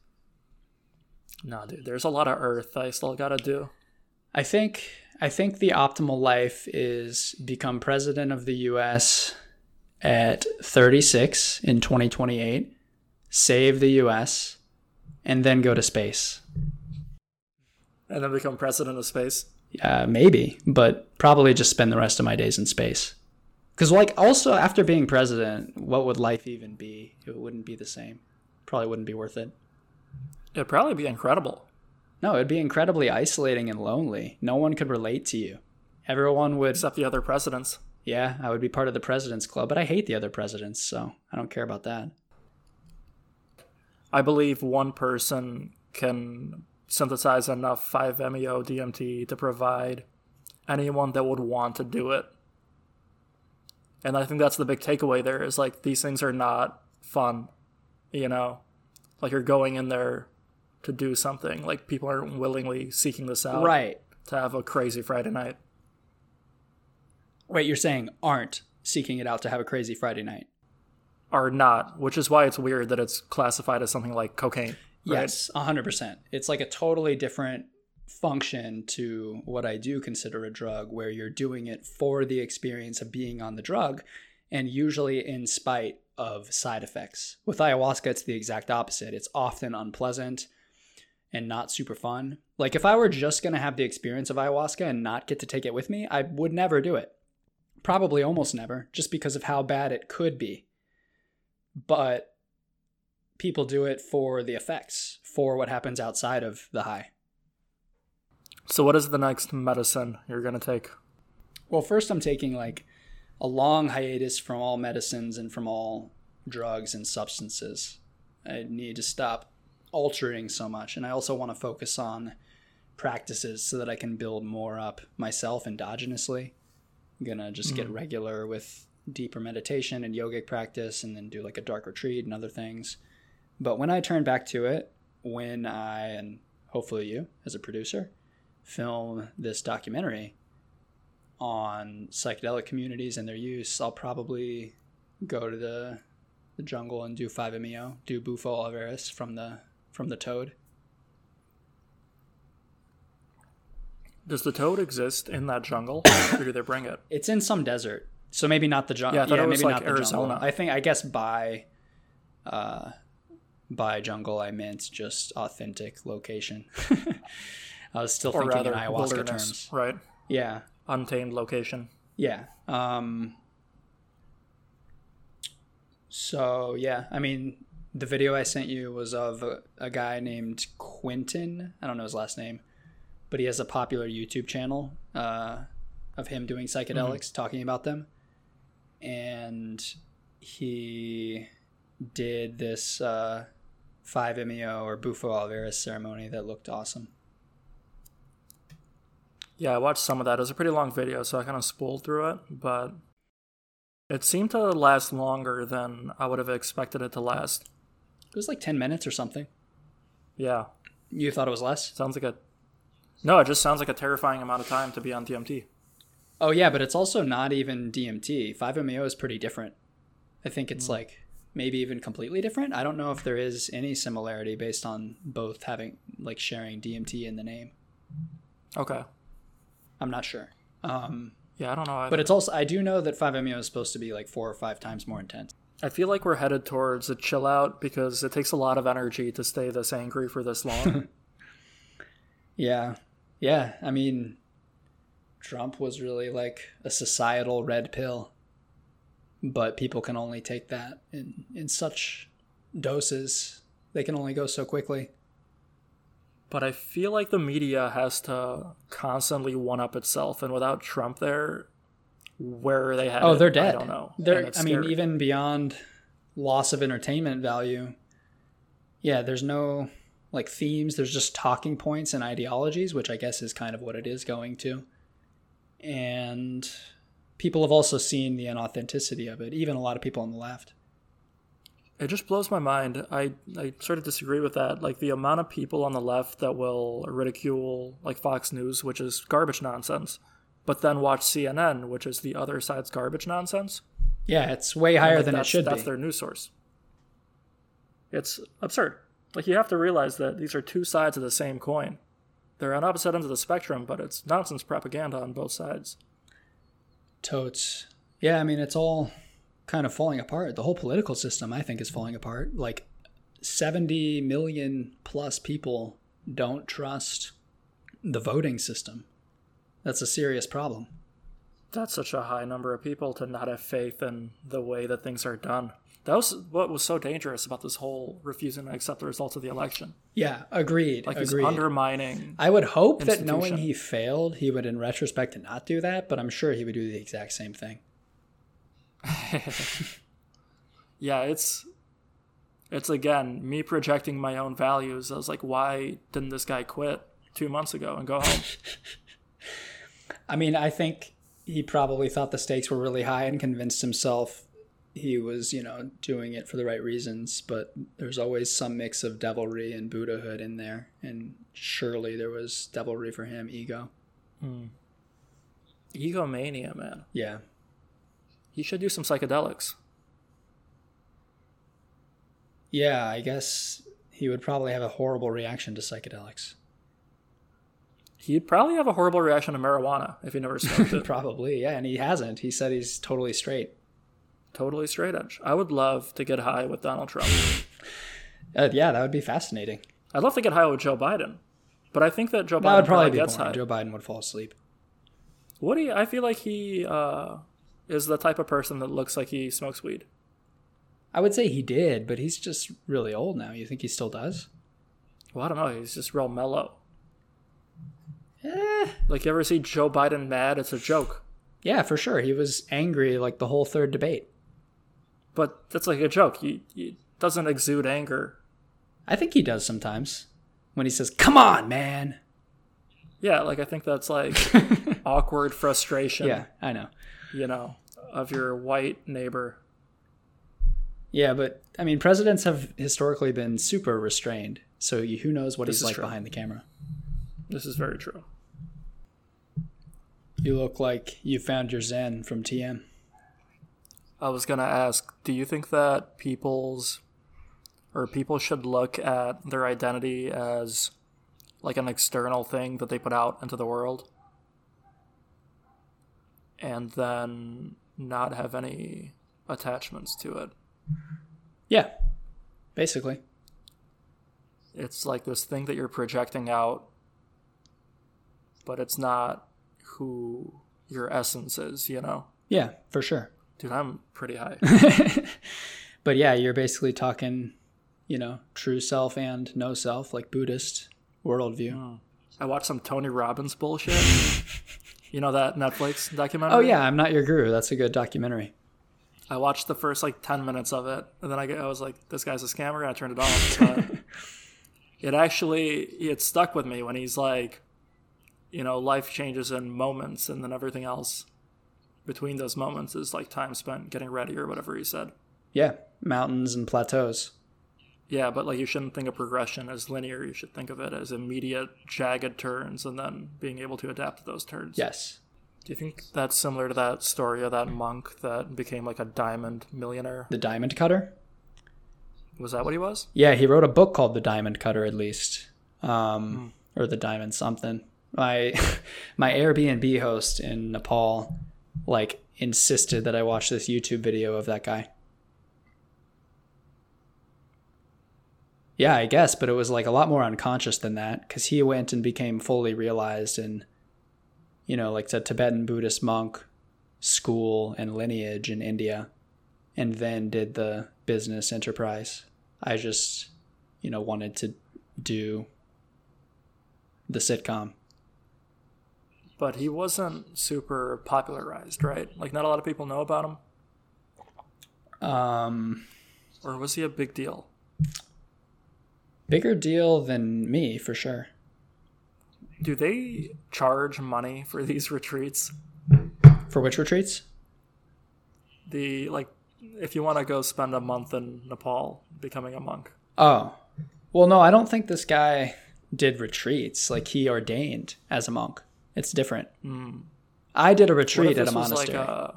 No, dude. There's a lot of Earth I still gotta do. I think I think the optimal life is become president of the US at 36 in 2028, save the US, and then go to space. And then become president of space. Uh, maybe, but probably just spend the rest of my days in space. Because, like, also after being president, what would life even be? It wouldn't be the same. Probably wouldn't be worth it. It'd probably be incredible. No, it'd be incredibly isolating and lonely. No one could relate to you. Everyone would, Except the other presidents. yeah, I would be part of the president's club, but I hate the other presidents, so I don't care about that. I believe one person can synthesize enough 5-MeO DMT to provide anyone that would want to do it. And I think that's the big takeaway there is like these things are not fun, you know? Like you're going in there to do something. Like people aren't willingly seeking this out Right. to have a crazy Friday night. Wait, you're saying aren't seeking it out to have a crazy Friday night? Are not, which is why it's weird that it's classified as something like cocaine. Right? Yes, 100%. It's like a totally different function to what I do consider a drug, where you're doing it for the experience of being on the drug and usually in spite of side effects. With ayahuasca, it's the exact opposite. It's often unpleasant and not super fun. Like, if I were just going to have the experience of ayahuasca and not get to take it with me, I would never do it. Probably almost never, just because of how bad it could be. But people do it for the effects, for what happens outside of the high. So what is the next medicine you're going to take? Well, first, I'm taking like a long hiatus from all medicines and from all drugs and substances. I need to stop altering so much. And I also want to focus on practices so that I can build more up myself endogenously. I'm going to just get mm-hmm. regular with deeper meditation and yogic practice and then do like a dark retreat and other things. But when I turn back to it, when I, and hopefully you as a producer, film this documentary on psychedelic communities and their use, I'll probably go to the the jungle and do 5MEO, do Bufo alvarius from the from the Toad. Does the toad exist in that jungle, or do they bring it? It's in some desert, so maybe not the jungle. Yeah, I thought yeah it was maybe like not the jungle. Arizona. I think I guess by uh by jungle I meant just authentic location. I was still Or thinking in ayahuasca terms. right? Yeah, Untamed location. yeah. Um. So yeah, I mean, the video I sent you was of a, a guy named Quentin. I don't know his last name, but he has a popular YouTube channel uh, of him doing psychedelics, talking about them, and he did this uh, 5-MeO or Bufo alvarius ceremony that looked awesome. Yeah, I watched some of that. It was a pretty long video, so I kind of spooled through it, but it seemed to last longer than I would have expected it to last. It was like 10 minutes or something. Yeah, You thought it was less? sounds like a. No, it just sounds like a terrifying amount of time to be on DMT. Oh yeah, but it's also not even DMT. 5-MeO is pretty different. I think it's hmm. like maybe even completely different. I don't know if there is any similarity based on both having like sharing DMT in the name. Okay. I'm not sure. Um, Yeah, I don't know. Either. but it's also I do know that 5-MeO is supposed to be like four or five times more intense. I feel like we're headed towards a chill out because it takes a lot of energy to stay this angry for this long. Yeah. Yeah, I mean Trump was really like a societal red pill. But people can only take that in in such doses. They can only go so quickly. but I feel like the media has to constantly one up itself, and without Trump there, where are they headed? Oh, they're dead. I don't know. They're, I mean, scary. even beyond loss of entertainment value, yeah, there's no like themes. There's just talking points and ideologies, which I guess is kind of what it is going to. And people have also seen the inauthenticity of it, even a lot of people on the left. It just blows my mind. I, I sort of disagree with that. Like the amount of people on the left that will ridicule like Fox News, which is garbage nonsense, but then watch CNN, which is the other side's garbage nonsense. Yeah, it's way higher Like, than it that's- should That's be. their news source. It's absurd. Like you have to realize that these are two sides of the same coin. They're on opposite ends of the spectrum, but it's nonsense propaganda on both sides. Totes. Yeah, I mean, it's all kind of falling apart. The whole political system, I think, is falling apart. Like 70 million plus people don't trust the voting system. That's a serious problem. That's such a high number of people to not have faith in the way that things are done. That was what was so dangerous about this whole refusing to accept the results of the election. Yeah, agreed. Like he's undermining. I would hope that knowing he failed, he would, in retrospect, not do that, but I'm sure he would do the exact same thing. yeah, it's it's again me projecting my own values. I was like, why didn't this guy quit two months ago and go home? I mean, I think he probably thought the stakes were really high and convinced himself he was, you know, doing it for the right reasons. But there's always some mix of devilry and Buddhahood in there. And surely there was devilry for him, ego. Hmm. Egomania, man. Yeah. He should do some psychedelics. Yeah, I guess he would probably have a horrible reaction to psychedelics. He'd probably have a horrible reaction to marijuana if he never smoked it. Probably, yeah. And he hasn't. He said he's totally straight. Totally straight edge. I would love to get high with Donald Trump. Uh, yeah, that would be fascinating. I'd love to get high with Joe Biden, but I think that Joe That Biden would probably gets boring. high. Joe Biden would fall asleep. What do you, I feel like he uh, is the type of person that looks like he smokes weed. I would say he did, but he's just really old now. You think he still does? Well, I don't know. He's just real mellow. Eh, Like you ever see Joe Biden mad? It's a joke, yeah, for sure. He was angry like the whole third debate. But that's like a joke. He, he doesn't exude anger. I think he does sometimes when he says, "Come on, man." Yeah, like I think that's like awkward frustration. Yeah, I know. you know, of your white neighbor. Yeah, but I mean, presidents have historically been super restrained. So who knows what This he's like true. behind the camera? This is very true. You look like you found your zen from TM. I was gonna ask, do you think that people's or people should look at their identity as like an external thing that they put out into the world and then not have any attachments to it? Yeah, basically. It's like this thing that you're projecting out, but it's not who your essence is, you know? Yeah, for sure. Dude, I'm pretty high. But yeah, you're basically talking, you know, true self and no self, like Buddhist worldview. Oh. I watched some Tony Robbins bullshit. you know that Netflix documentary? Oh yeah, I'm not your guru. That's a good documentary. I watched the first like 10 minutes of it, and then I, I was like, this guy's a scammer, I turned it off. But it actually, it stuck with me when he's like, you know, life changes in moments, and then everything else between those moments is like time spent getting ready or whatever he said. Yeah, mountains and plateaus. Yeah, but like you shouldn't think of progression as linear. You should think of it as immediate, jagged turns, and then being able to adapt to those turns. Yes. Do you think that's similar to that story of that monk that became like a diamond millionaire? The Diamond Cutter? Was that what he was? Yeah, he wrote a book called The Diamond Cutter at least. Um or The Diamond something. My my Airbnb host in Nepal like insisted that I watch this YouTube video of that guy. Yeah, I guess, but it was like a lot more unconscious than that because he went and became fully realized in, you know, like the Tibetan Buddhist monk school and lineage in India, and then did the business enterprise. I just, you know, wanted to do the sitcom. But he wasn't super popularized, right? Like not a lot of people know about him. Um, Or was he a big deal? bigger deal than me for sure. Do they charge money for these retreats? For which retreats? The like if you want to go spend a month in Nepal becoming a monk. Oh, well, no, I don't think this guy did retreats. Like he ordained as a monk. It's different. Hmm. I did a retreat at a monastery. like a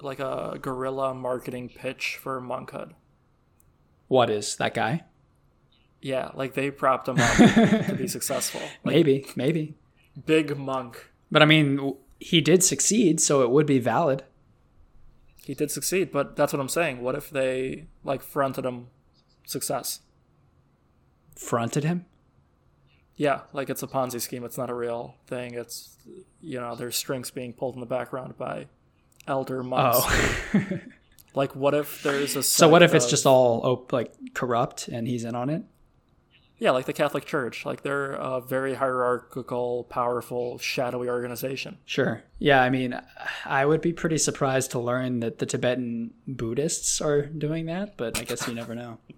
like a guerrilla marketing pitch for monkhood? what is that guy? Yeah, like they propped him up to be successful. Like maybe, maybe. big monk. But I mean, he did succeed, so it would be valid. He did succeed, but that's what I'm saying. What if they like fronted him success? Fronted him. Yeah, like it's a Ponzi scheme. It's not a real thing. It's you know, there's strings being pulled in the background by elder monks. Oh, Like what if there's a so what if it's just all op- like corrupt and he's in on it? yeah, like the Catholic Church. Like they're a very hierarchical, powerful, shadowy organization. Sure. Yeah, I mean, I would be pretty surprised to learn that the Tibetan Buddhists are doing that, but I guess you never know.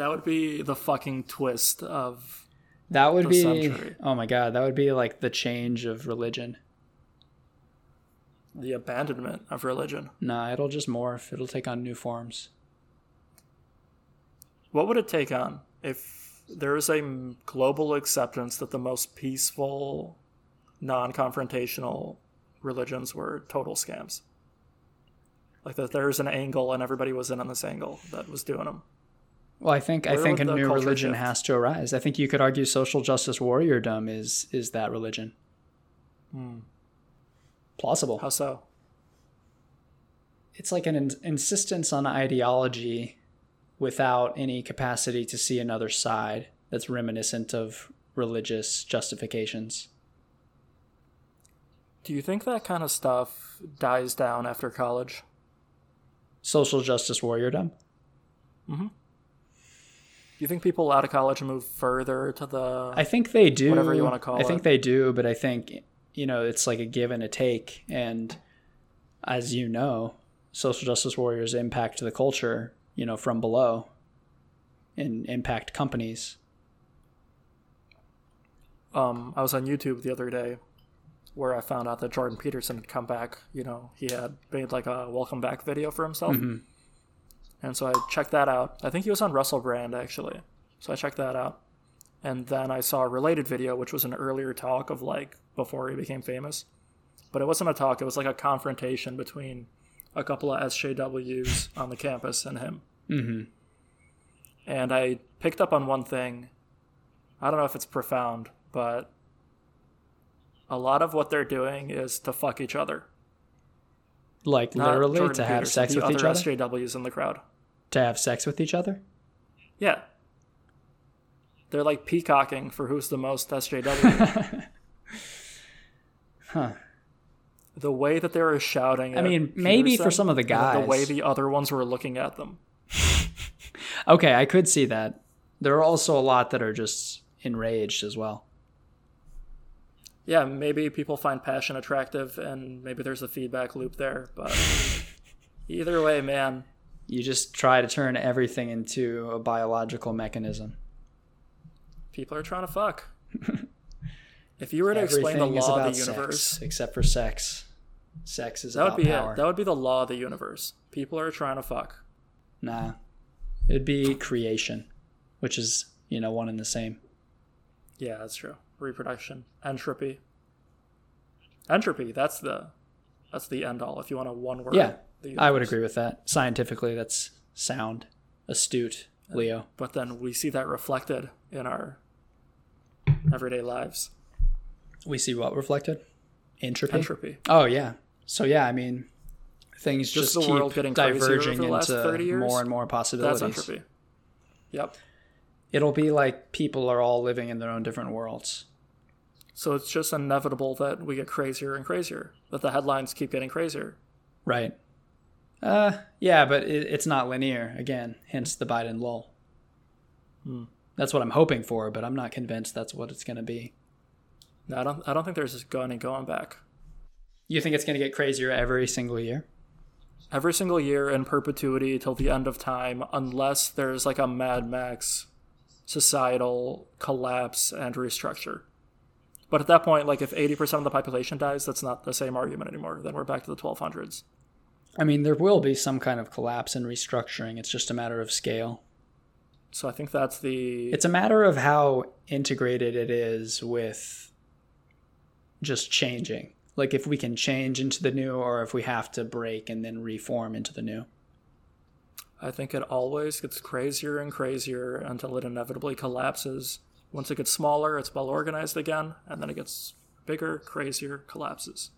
That would be the fucking twist of That would be century. Oh my god, that would be like the change of religion. the abandonment of religion. Nah, it'll just morph. It'll take on new forms. What would it take on if there is a global acceptance that the most peaceful, non confrontational religions were total scams? Like that there's an angle and everybody was in on this angle that was doing them. Well, I think I think a new religion shift? has to arise. I think you could argue social justice warriordom is is that religion. Hmm. Plausible. How so? It's like an in- insistence on ideology without any capacity to see another side that's reminiscent of religious justifications. Do you think that kind of stuff dies down after college? Social justice warriordom? Do you think people out of college move further to the I think they do. Whatever you wanna call it. I think they do, but I think you know it's like a give and a take, and as you know, social justice warriors impact the culture, you know, from below, and impact companies. um, I was on YouTube the other day where I found out that Jordan Peterson had come back. You know, he had made like a welcome back video for himself. And so I checked that out. I think he was on Russell Brand actually. So I checked that out. And then I saw a related video, which was an earlier talk of like before he became famous. but it wasn't a talk. It was like a confrontation between a couple of SJWs on the campus and him. Mm-hmm. And I picked up on one thing. I don't know if it's profound, but a lot of what they're doing is to fuck each other. Like Not literally Jordan to have Peterson, sex with each other. SJWs in the crowd. To have sex with each other. Yeah. They're like peacocking for who's the most SJW. Huh. the way that they were shouting. I mean, maybe for some of the guys. the way the other ones were looking at them. Okay, I could see that. There are also a lot that are just enraged as well. Yeah, maybe people find passion attractive, and maybe there's a feedback loop there. But either way, man, You just try to turn everything into a biological mechanism. people are trying to fuck. if you were to explain the law of the universe, sex, except for sex. Sex is that would be power. it. That would be the law of the universe. People are trying to fuck. Nah. It'd be creation, which is, you know, one and the same. Yeah, that's true. Reproduction, entropy. Entropy. That's the that's the end all. If you want a one word. Yeah, I would agree with that. Scientifically, that's sound, astute, Leo. But then we see that reflected in our everyday lives. We see what reflected? Entropy. Entropy. Oh yeah. So yeah, I mean, things Just just, the keep world getting diverging over the last into 30 years? more and more possibilities. That's entropy. Yep. It'll be like people are all living in their own different worlds. So it's just inevitable that we get crazier and crazier. That the headlines keep getting crazier. Right. Uh, yeah, but it, it's not linear. Again, hence the Biden lull. Hmm. That's what I'm hoping for, but I'm not convinced that's what it's going to be. No, I don't. I don't think there's going and going back. You think it's going to get crazier every single year? Every single year in perpetuity till the end of time, unless there's like a Mad Max societal collapse and restructure. But at that point, like if 80% of the population dies, that's not the same argument anymore. Then we're back to the 1200s. I mean, there will be some kind of collapse and restructuring. It's just a matter of scale. So I think that's the It's a matter of how integrated it is with just changing. Like if we can change into the new or if we have to break and then reform into the new. I think it always gets crazier and crazier until it inevitably collapses. Once it gets smaller, it's well organized again, and then it gets bigger, crazier, collapses.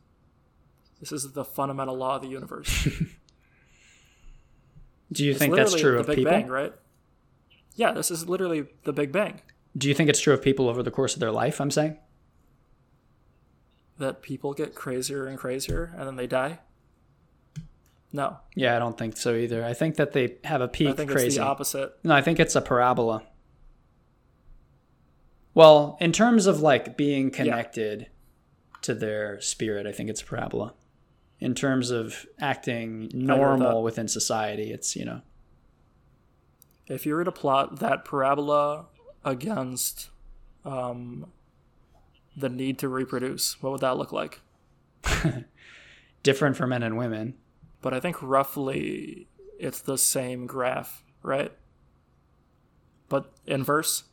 This is the fundamental law of the universe. Do you It's think that's true the of Big people? Bang, right? Yeah, this is literally the Big Bang. Do you think it's true of people over the course of their life, I'm saying? That people get crazier and crazier, and then they die. No, Yeah, I don't think so either. I think that they have a peak I think crazy. it's the opposite. No, I think it's a parabola. Well, in terms of like being connected to their spirit, I think it's a parabola. In terms of acting normal within society, it's, you know, If you were to plot that parabola against um, the need to reproduce, what would that look like? different for men and women. but I think roughly it's the same graph, right? But inverse.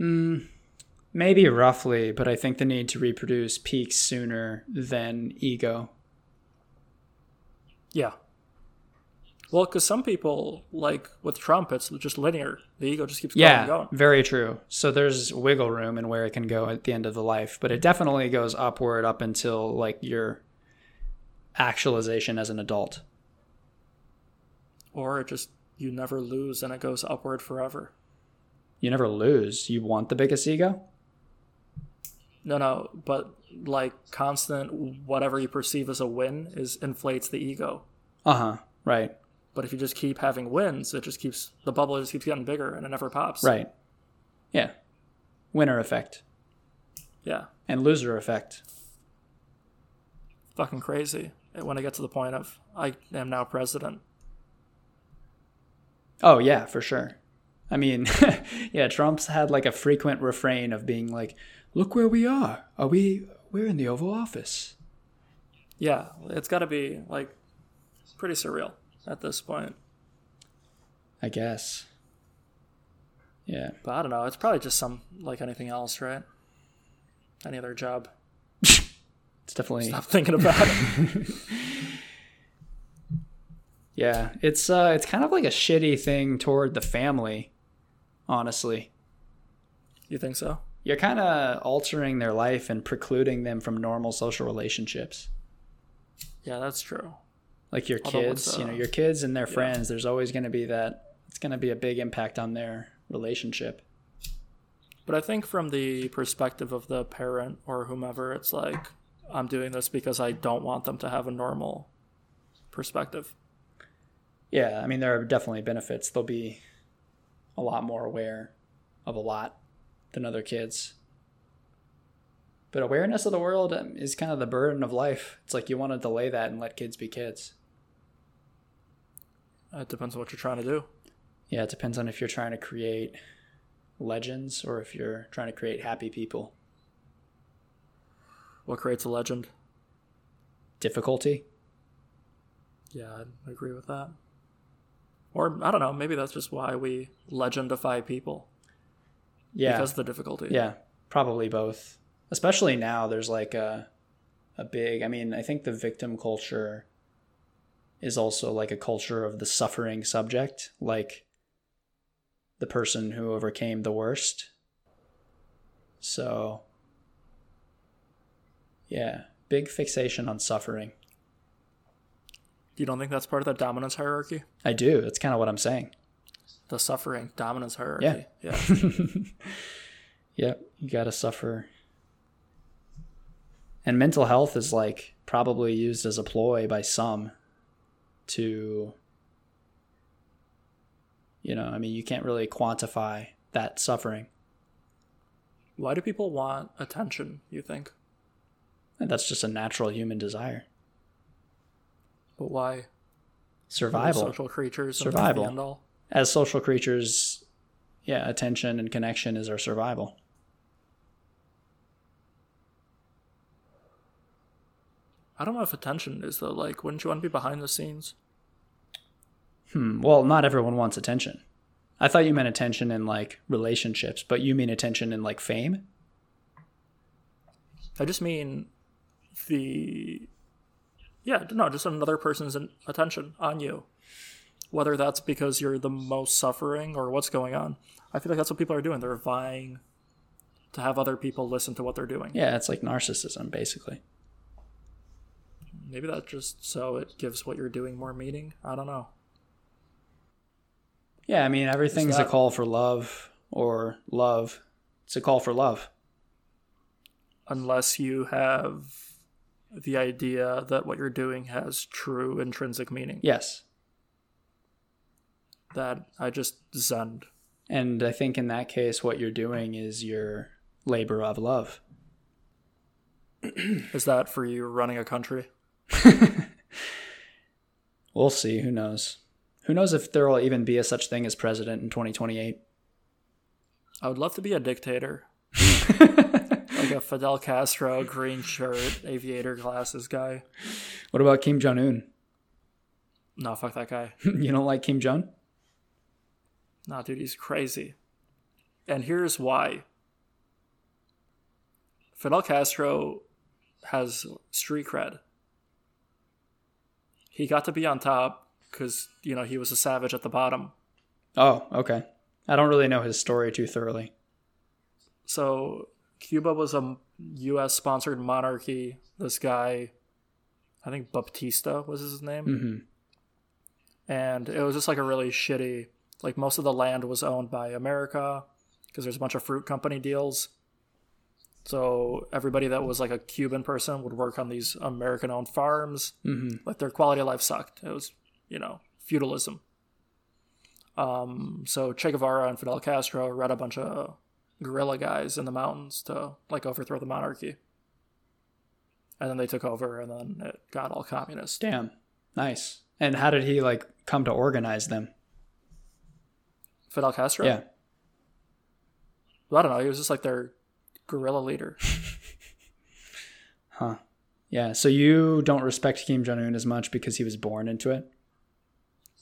Mm, maybe roughly, but I think the need to reproduce peaks sooner than ego. Yeah. Well, because some people, like with Trump, it's just linear. The ego just keeps going Yeah, and going. very true. So there's wiggle room in where it can go at the end of the life, but it definitely goes upward up until like your actualization as an adult. Or it just, you never lose and it goes upward forever. You never lose. You want the biggest ego? No, no, but like constant, whatever you perceive as a win is inflates the ego. Uh huh. Right. But if you just keep having wins, it just keeps, the bubble just keeps getting bigger and it never pops. Right. Yeah. Winner effect Yeah. and loser effect. Fucking crazy when I get to the point of, I am now president. Oh yeah, for sure. I mean, yeah, Trump's had like a frequent refrain of being like, "Look where we are. Are we? We're in the Oval Office." Yeah, it's got to be like pretty surreal at this point. I guess. Yeah. But I don't know. It's probably just some like anything else, right? Any other job. It's definitely Stop thinking about it. Yeah, it's uh it's kind of like a shitty thing toward the family, honestly. You think so? You're kind of altering their life and precluding them from normal social relationships. Yeah, that's true. Like your Although kids, what's, you know, uh, your kids and their friends, there's always going to be that it's going to be a big impact on their relationship. But I think from the perspective of the parent or whomever, it's like I'm doing this because I don't want them to have a normal perspective. Yeah, I mean there are definitely benefits. They'll be a lot more aware of a lot than other kids. But awareness of the world um, is kind of the burden of life. It's like you want to delay that and let kids be kids. It depends on what you're trying to do. Yeah, it depends on if you're trying to create legends or if you're trying to create happy people. What creates a legend? Difficulty? Yeah, I agree with that. Or I don't know, maybe that's just why we legendify people Yeah. because of the difficulty. Yeah, probably both. Especially now, there's like a a big. I mean, I think the victim culture is also like a culture of the suffering subject, like the person who overcame the worst. So, yeah, big fixation on suffering. You don't think that's part of the dominance hierarchy? I do. That's kind of what I'm saying. The suffering dominance hierarchy. Yeah. Yeah. Yep, you got to suffer. And mental health is like probably used as a ploy by some to, you know, I mean, you can't really quantify that suffering. Why do people want attention, you think? And that's just a natural human desire. But why? Survival. Social creatures. Survival. As social creatures, yeah, attention and connection is our survival. I don't know if attention is though. Like, wouldn't you want to be behind the scenes? Hmm. Well, not everyone wants attention. I thought you meant attention in like relationships, but you mean attention in like fame? I just mean the yeah, no, just another person's attention on you. Whether that's because you're the most suffering or what's going on. I feel like that's what people are doing. They're vying to have other people listen to what they're doing. Yeah, it's like narcissism, basically. Maybe that's just so it gives what you're doing more meaning. I don't know. Yeah, I mean, everything's that- a call for love or love. It's a call for love. Unless you have the idea that what you're doing has true intrinsic meaning. Yes. That I just zend. And I think in that case, what you're doing is your labor of love. Is that for you running a country? We'll see. Who knows? Who knows if there will even be a such thing as president in 2028? I would love to be a dictator. like a Fidel Castro, green shirt, aviator glasses guy. What about Kim Jong Un? No, fuck that guy. you don't like Kim Jong? Nah, dude, he's crazy. And here's why Fidel Castro has street cred. He got to be on top because, you know, he was a savage at the bottom. Oh, okay. I don't really know his story too thoroughly. So Cuba was a U.S. sponsored monarchy. This guy, I think Batista was his name, hmm and it was just like a really shitty. Like most of the land was owned by America because there's a bunch of fruit company deals. So everybody that was like a Cuban person would work on these American-owned farms. hmm Like their quality of life sucked. It was, you know, feudalism. Um, so Che Guevara and Fidel Castro read a bunch of guerrilla guys in the mountains to like overthrow the monarchy. And then they took over, and then it got all communist. Damn. Nice. And how did he like come to organize them? Fidel Castro. Yeah. I don't know. He was just like their guerrilla leader. Huh. Yeah. So you don't respect Kim Jong Un as much because he was born into it?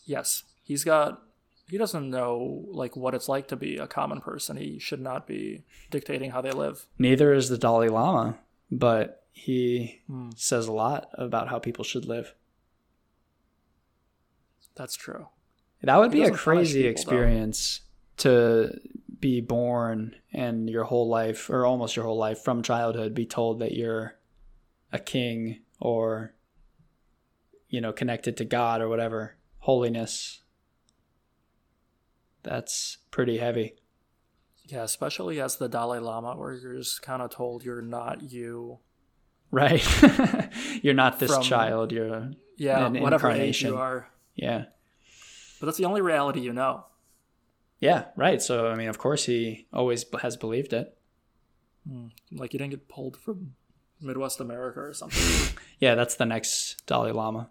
yes, he's got. He doesn't know like what it's like to be a common person. He should not be dictating how they live. Neither is the Dalai Lama, but he Hmm. says a lot about how people should live. That's true. That would He be a crazy people, though. experience to be born and your whole life, or almost your whole life from childhood, be told that you're a king or, you know, connected to God or whatever, holiness. That's pretty heavy. Yeah, especially as the Dalai Lama, where you're just kind of told you're not you. Right. you're not this From- child. You're, Yeah, An whatever age you are. yeah. But that's the only reality you know. Yeah, right. So, I mean, of course, he always has believed it. Hmm, like you didn't get pulled from Midwest America or something. Yeah, that's the next Dalai Lama.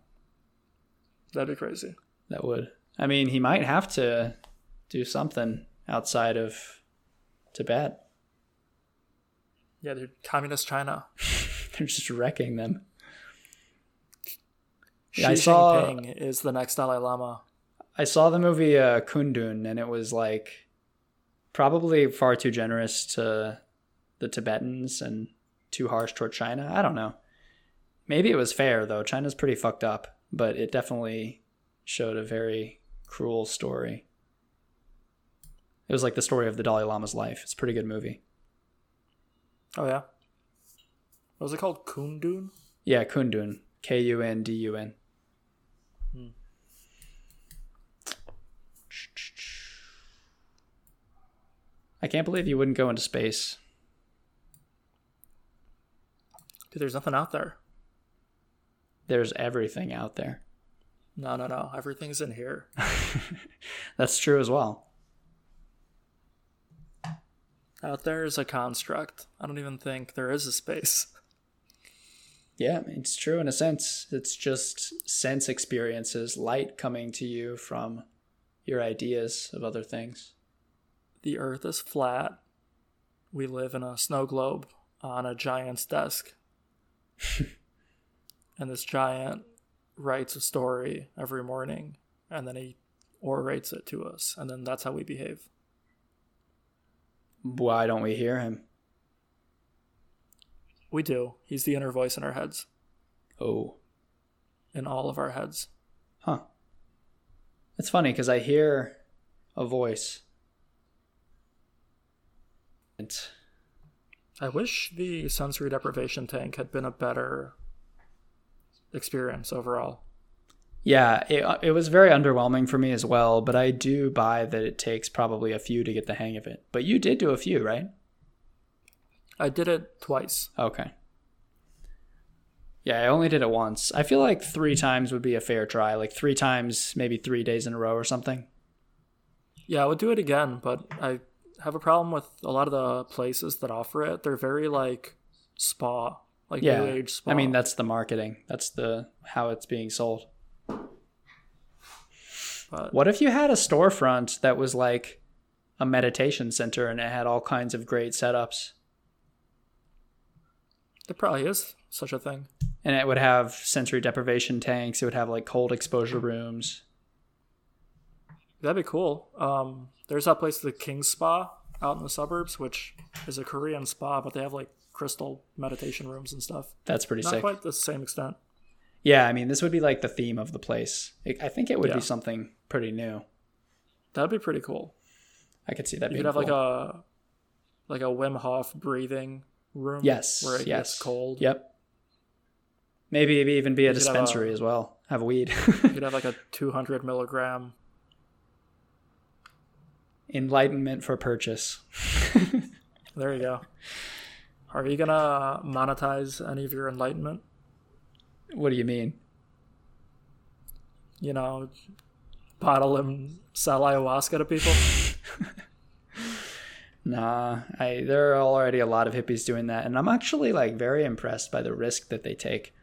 That'd be crazy. That would. I mean, he might have to do something outside of Tibet. Yeah, they're communist China. They're just wrecking them. Xi Yeah, I saw- Jinping is the next Dalai Lama. I saw the movie uh, Kundun, and it was like probably far too generous to the Tibetans and too harsh toward China. I don't know. Maybe it was fair though. China's pretty fucked up, but it definitely showed a very cruel story. It was like the story of the Dalai Lama's life. It's a pretty good movie. Oh yeah. What was it called? Kundun? Yeah, Kundun. K U N D U N. Hmm. I can't believe you wouldn't go into space. Dude, there's nothing out there. There's everything out there. No, no, no. Everything's in here. That's true as well. Out there is a construct. I don't even think there is a space. Yeah, it's true in a sense. It's just sense experiences, light coming to you from your ideas of other things. The earth is flat. We live in a snow globe on a giant's desk. and this giant writes a story every morning and then he orates it to us. And then that's how we behave. Why don't we hear him? We do. He's the inner voice in our heads, Oh, in all of our heads. huh. It's funny because I hear a voice. It's, I wish the sensory deprivation tank had been a better experience overall. Yeah, it, uh, it was very underwhelming for me as well, but I do buy that it takes probably a few to get the hang of it. But you did do a few, right? I did it twice. Okay. Yeah, I only did it once. I feel like three times would be a fair try. Like three times, maybe three days in a row or something. Yeah, I would do it again, but I have a problem with a lot of the places that offer it. They're very like spa, like Yeah. new age spa. I mean, that's the marketing. That's the how it's being sold. But What if you had a storefront that was like a meditation center and it had all kinds of great setups? there probably is such a thing. And it would have sensory deprivation tanks. It would have like cold exposure rooms. That'd be cool. Um, there's that place, the King Spa, out in the suburbs, which is a Korean spa, but they have like crystal meditation rooms and stuff. That's pretty Not sick. quite the same extent. Yeah, I mean, this would be like the theme of the place. I think it would Yeah. be something pretty new. That'd be pretty cool. I could see that You being could have like a like a Wim Hof breathing room. Yes. where it yes. gets cold. Yep. Maybe even be a dispensary a- as well. Have weed. You could have like a 200 milligram. Enlightenment for purchase. There you go. Are you gonna monetize any of your enlightenment? What do you mean? You know, bottle and sell ayahuasca to people. Nah, I there are already a lot of hippies doing that, and I'm actually like very impressed by the risk that they take.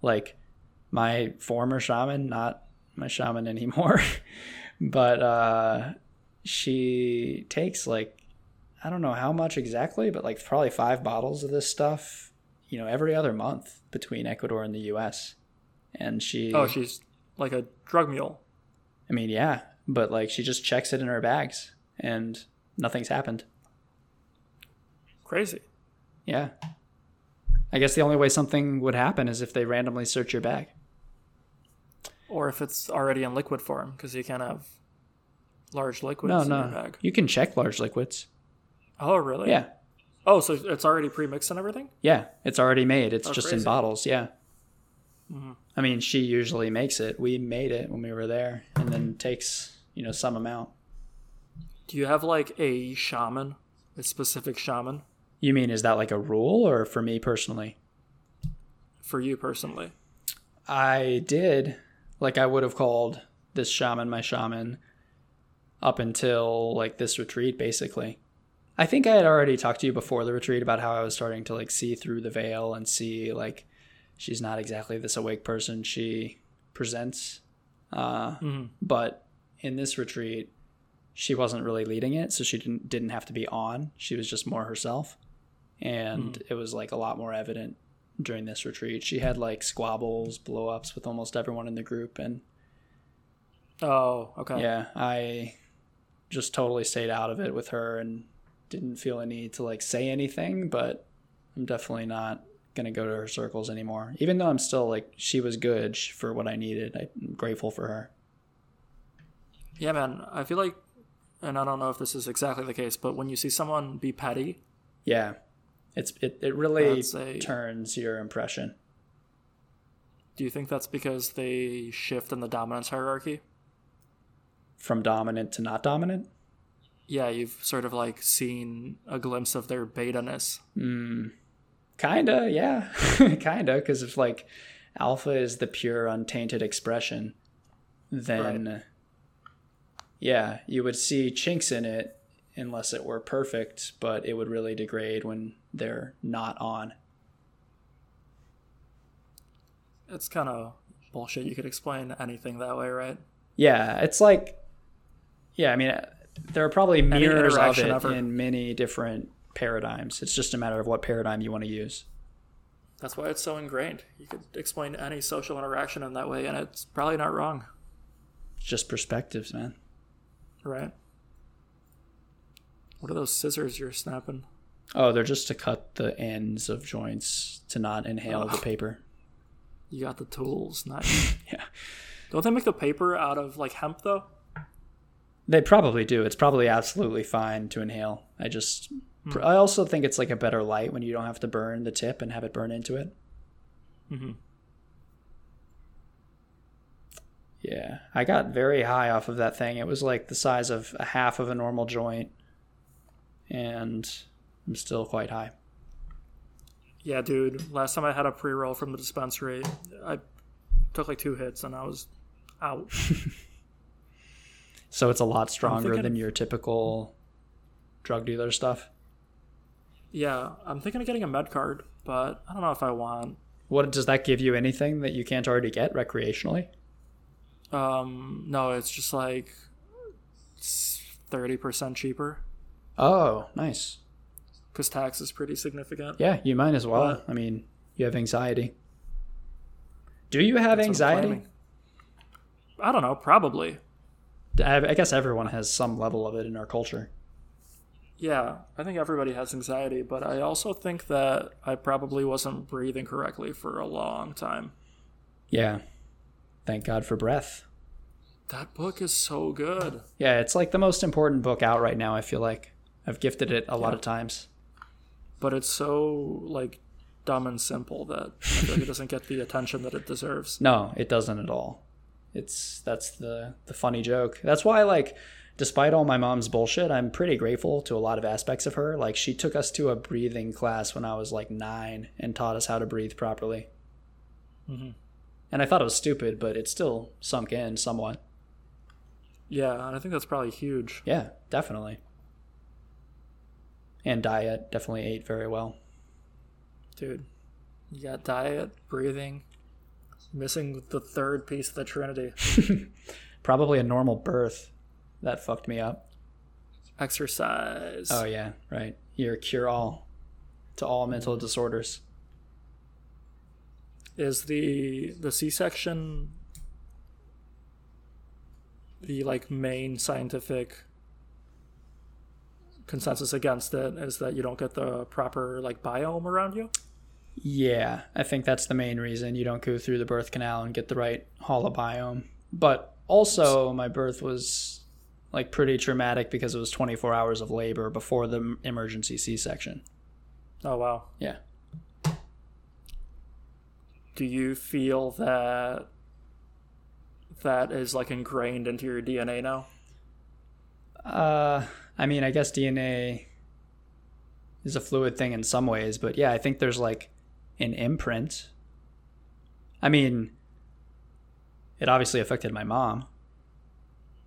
Like my former shaman, not my shaman anymore, but uh, she takes like I don't know how much exactly, but like probably five bottles of this stuff, you know, every other month between Ecuador and the U.S. And she, oh, she's like a drug mule. I mean, yeah, but like she just checks it in her bags, and nothing's happened. Crazy. Yeah. I guess the only way something would happen is if they randomly search your bag. Or if it's already in liquid form, because you can't have large liquids No, in your no. bag. You can check large liquids. Oh, really? Yeah. Oh, so it's already pre-mixed and everything? Yeah, it's already made. It's Oh, just in bottles. Yeah. Mm-hmm. I mean, she usually makes it. We made it when we were there, and then takes you know some amount. Do you have like a shaman, a specific shaman You mean is that like a rule, or for me personally? for you personally? I did. Like I would have called this shaman my shaman up until like this retreat, basically. I think I had already talked to you before the retreat about how I was starting to like see through the veil and see like she's not exactly this awake person she presents. Uh, Mhm. But in this retreat, she wasn't really leading it, so she didn't didn't have to be on. She was just more herself, and it was like a lot more evident during this retreat. She had like squabbles, blow ups with almost everyone in the group, and Oh, okay. yeah, I just totally stayed out of it with her and didn't feel a need to like say anything, but I'm definitely not gonna go to her circles anymore. Even though I'm still like she was good for what I needed. I'm grateful for her. Yeah, man. I feel like, and I don't know if this is exactly the case, but when you see someone be petty, Yeah. It's it, it really a- turns your impression. do you think that's because they shift in the dominance hierarchy? From dominant to not dominant? Yeah, you've sort of like seen a glimpse of their beta-ness. Hmm. Kinda, yeah. Kinda, because if like alpha is the pure untainted expression, then yeah, you would see chinks in it unless it were perfect, but it would really degrade when they're not on. It's kind of bullshit. You could explain anything that way, right? Yeah, it's like, yeah, I mean, there are probably mirrors of it ever. in many different paradigms. It's just a matter of what paradigm you want to use. That's why it's so ingrained. You could explain any social interaction in that way, and it's probably not wrong, It's just perspectives, man. right? What are those scissors you're snapping? Oh, they're just to cut the ends of joints to not inhale the oh. paper. You got the tools, nice. Yeah. Don't they make the paper out of like hemp though? They probably do. It's probably absolutely fine to inhale. I just, I also think it's like a better light when you don't have to burn the tip and have it burn into it. Mhm. Yeah, I got very high off of that thing. It was like the size of a half of a normal joint, and I'm still quite high. Yeah, dude. Last time I had a pre roll from the dispensary, I took like two hits and I was out. So it's a lot stronger thinking than your typical drug dealer stuff. Yeah, I'm thinking of getting a med card, but I don't know if I want. What does that give you? Anything that you can't already get recreationally? Um, no, it's just like thirty percent cheaper Oh, nice. because tax is pretty significant. Yeah, you might as well. But- I mean, you have anxiety. Do you have That's what I'm anxiety? I don't know, probably. I guess everyone has some level of it in our culture. Yeah, I think everybody has anxiety, but I also think that I probably wasn't breathing correctly for a long time. Yeah. Thank God for breath. That book is so good. Yeah, it's like the most important book out right now, I feel like. I've gifted it a lot of times. but it's so like dumb and simple that like it doesn't get the attention that it deserves. No, it doesn't at all. It's that's the the funny joke. That's why like despite all my mom's bullshit, I'm pretty grateful to a lot of aspects of her. Like she took us to a breathing class when I was like 9 and taught us how to breathe properly. Mhm. And I thought it was stupid, but it still sunk in somewhat. Yeah, and I think that's probably huge. Yeah, definitely. And diet definitely ate very well. Dude, you got diet, breathing, missing the third piece of the Trinity Probably a normal birth that fucked me up. exercise. Oh yeah, right. You're a cure all to all mental disorders. Is the the C section the like main scientific consensus against it is that you don't get the proper like biome around you? Yeah, I think that's the main reason you don't go through the birth canal and get the right holobiome. But also, my birth was like pretty traumatic because it was 24 hours of labor before the emergency C-section. Oh wow. Yeah. Do you feel that that is like ingrained into your DNA now? Uh, I mean, I guess DNA is a fluid thing in some ways, but yeah, I think there's like an imprint. I mean, it obviously affected my mom.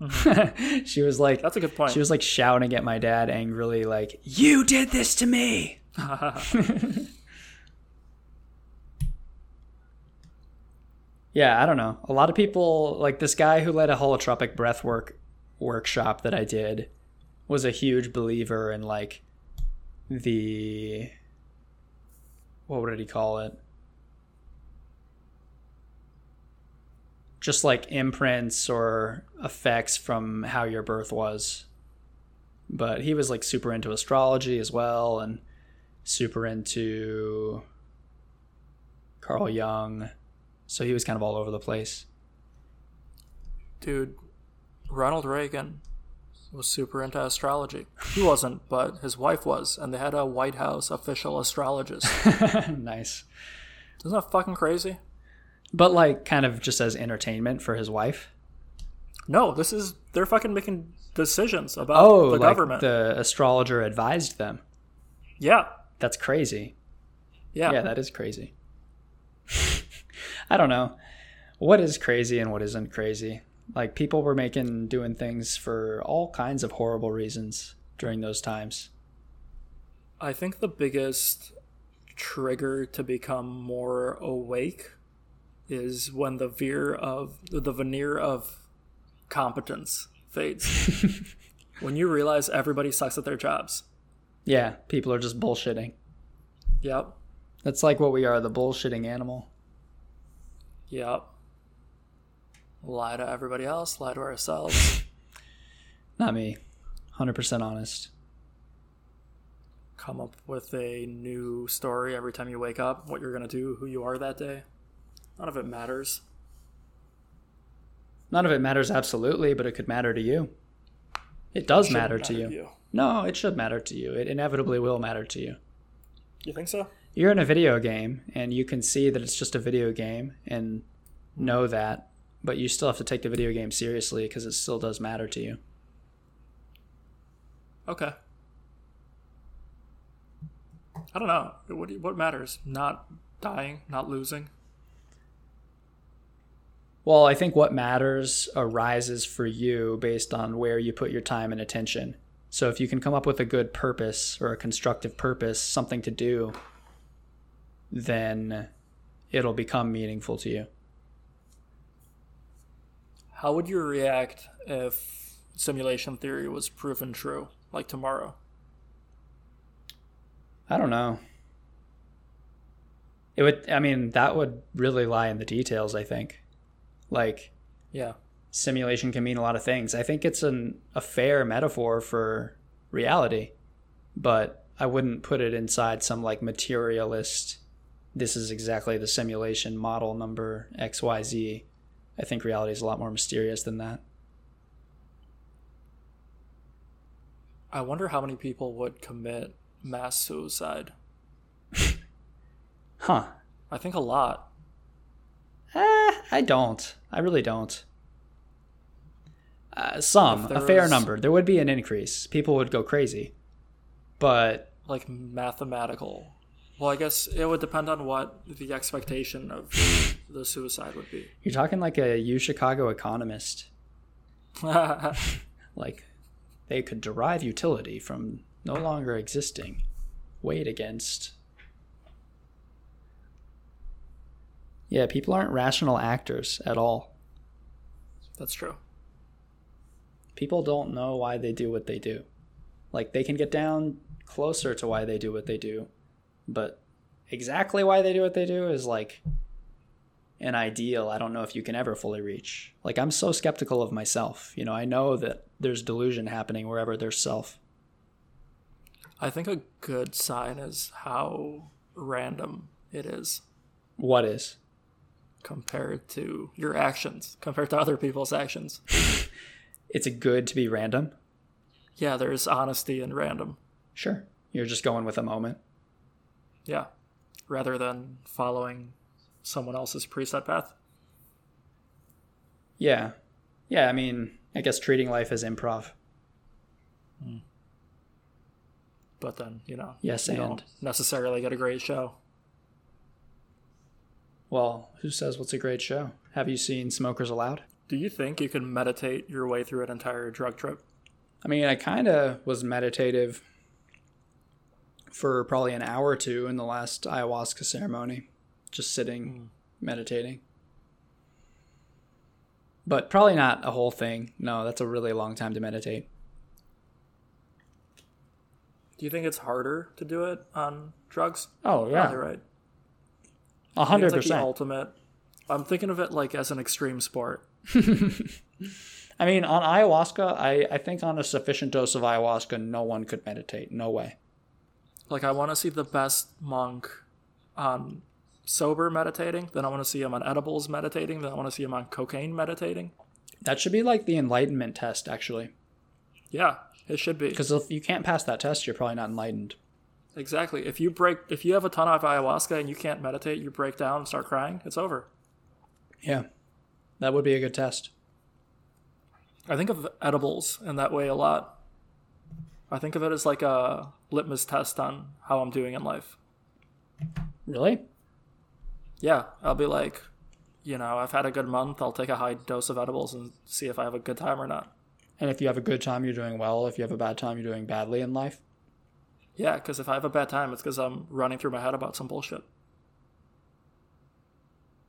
Mm-hmm. she was like That's a good point. she was like shouting at my dad angrily like, "You did this to me." Yeah, I don't know. A lot of people like this guy who led a holotropic breath work workshop that I did was a huge believer in like the what would he call it? Just like imprints or effects from how your birth was. But he was like super into astrology as well and super into Carl Jung. So he was kind of all over the place. Dude, Ronald Reagan was super into astrology. He wasn't, but his wife was, and they had a White House official astrologist. nice. Isn't that fucking crazy? But like kind of just as entertainment for his wife. No, this is they're fucking making decisions about Oh, the like government. the astrologer advised them. yeah, That's crazy. yeah, Yeah, that is crazy. I don't know. What is crazy and what isn't crazy? Like people were making doing things for all kinds of horrible reasons during those times. I think the biggest trigger to become more awake is when the veer of the veneer of competence fades. when you realize everybody sucks at their jobs. Yeah, people are just bullshitting. Yep. That's like what we are, the bullshitting animal. Yep. Lie to everybody else, lie to ourselves. Not me. 100% honest. Come up with a new story every time you wake up, what you're going to do, who you are that day. None of it matters. None of it matters absolutely, but it could matter to you. It does Shouldn't matter to you. you. No, it should matter to you. It inevitably will matter to you. You think so? You're in a video game and you can see that it's just a video game and know that, but you still have to take the video game seriously because it still does matter to you. Okay. I don't know. What, do you- what matters? Not dying, not losing. Well, I think what matters arises for you based on where you put your time and attention. So if you can come up with a good purpose or a constructive purpose, something to do, then it'll become meaningful to you. How would you react if simulation theory was proven true, like tomorrow? I don't know. It would I mean, that would really lie in the details, I think. Like Yeah. simulation can mean a lot of things. I think it's an a fair metaphor for reality, but I wouldn't put it inside some like materialist this is exactly the simulation model number XYZ. I think reality is a lot more mysterious than that. I wonder how many people would commit mass suicide. Huh. I think a lot. Eh, I don't. I really don't. Uh, some, a fair was- number. There would be an increase. People would go crazy. But Like mathematical. Well, I guess it would depend on what the expectation of the suicide would be. you're talking like a U Chicago economist. Like they could derive utility from no longer existing. Weighed against. Yeah, people aren't rational actors at all. That's true. people don't know why they do what they do. Like they can get down closer to why they do what they do, but exactly why they do what they do is like an ideal I don't know if you can ever fully reach. Like I'm so skeptical of myself. You know, I know that there's delusion happening wherever there's self. I think a good sign is how random it is What is? Compared to your actions, compared to other people's actions. It's a good to be random. Yeah, there's honesty in random. Sure. You're just going with a moment. Yeah, rather than following someone else's preset path. Yeah. Yeah, I mean, I guess treating life as improv. Hmm. But then, you know, Yes, you and necessarily get a great show. Well, who says what's a great show? Have you seen Smokers Allowed? Do you think you can meditate your way through an entire drug trip? I mean, I kind of was meditative for probably an hour or two in the last ayahuasca ceremony, just sitting, hmm. meditating. But probably not a whole thing. No, that's a really long time to meditate. Do you think it's harder to do it on drugs? Oh, yeah. Probably right. A I think hundred it's like the percent. ultimate. I'm thinking of it like as an extreme sport. I mean, on ayahuasca, I, I think on a sufficient dose of ayahuasca, no one could meditate. No way. Like I want to see the best monk on sober meditating, then I want to see him on edibles meditating, then I want to see him on cocaine meditating. That should be like the enlightenment test, actually. Yeah, it should be. Because if you can't pass that test, you're probably not enlightened. Exactly. If you break if you have a ton of ayahuasca and you can't meditate, you break down and start crying, it's over. Yeah. That would be a good test. I think of edibles in that way a lot. I think of it as like a litmus test on how I'm doing in life. Really? Yeah, I'll be like, you know, I've had a good month. I'll take a high dose of edibles and see if I have a good time or not. And if you have a good time, you're doing well. If you have a bad time, you're doing badly in life. Yeah, because if I have a bad time, it's because I'm running through my head about some bullshit.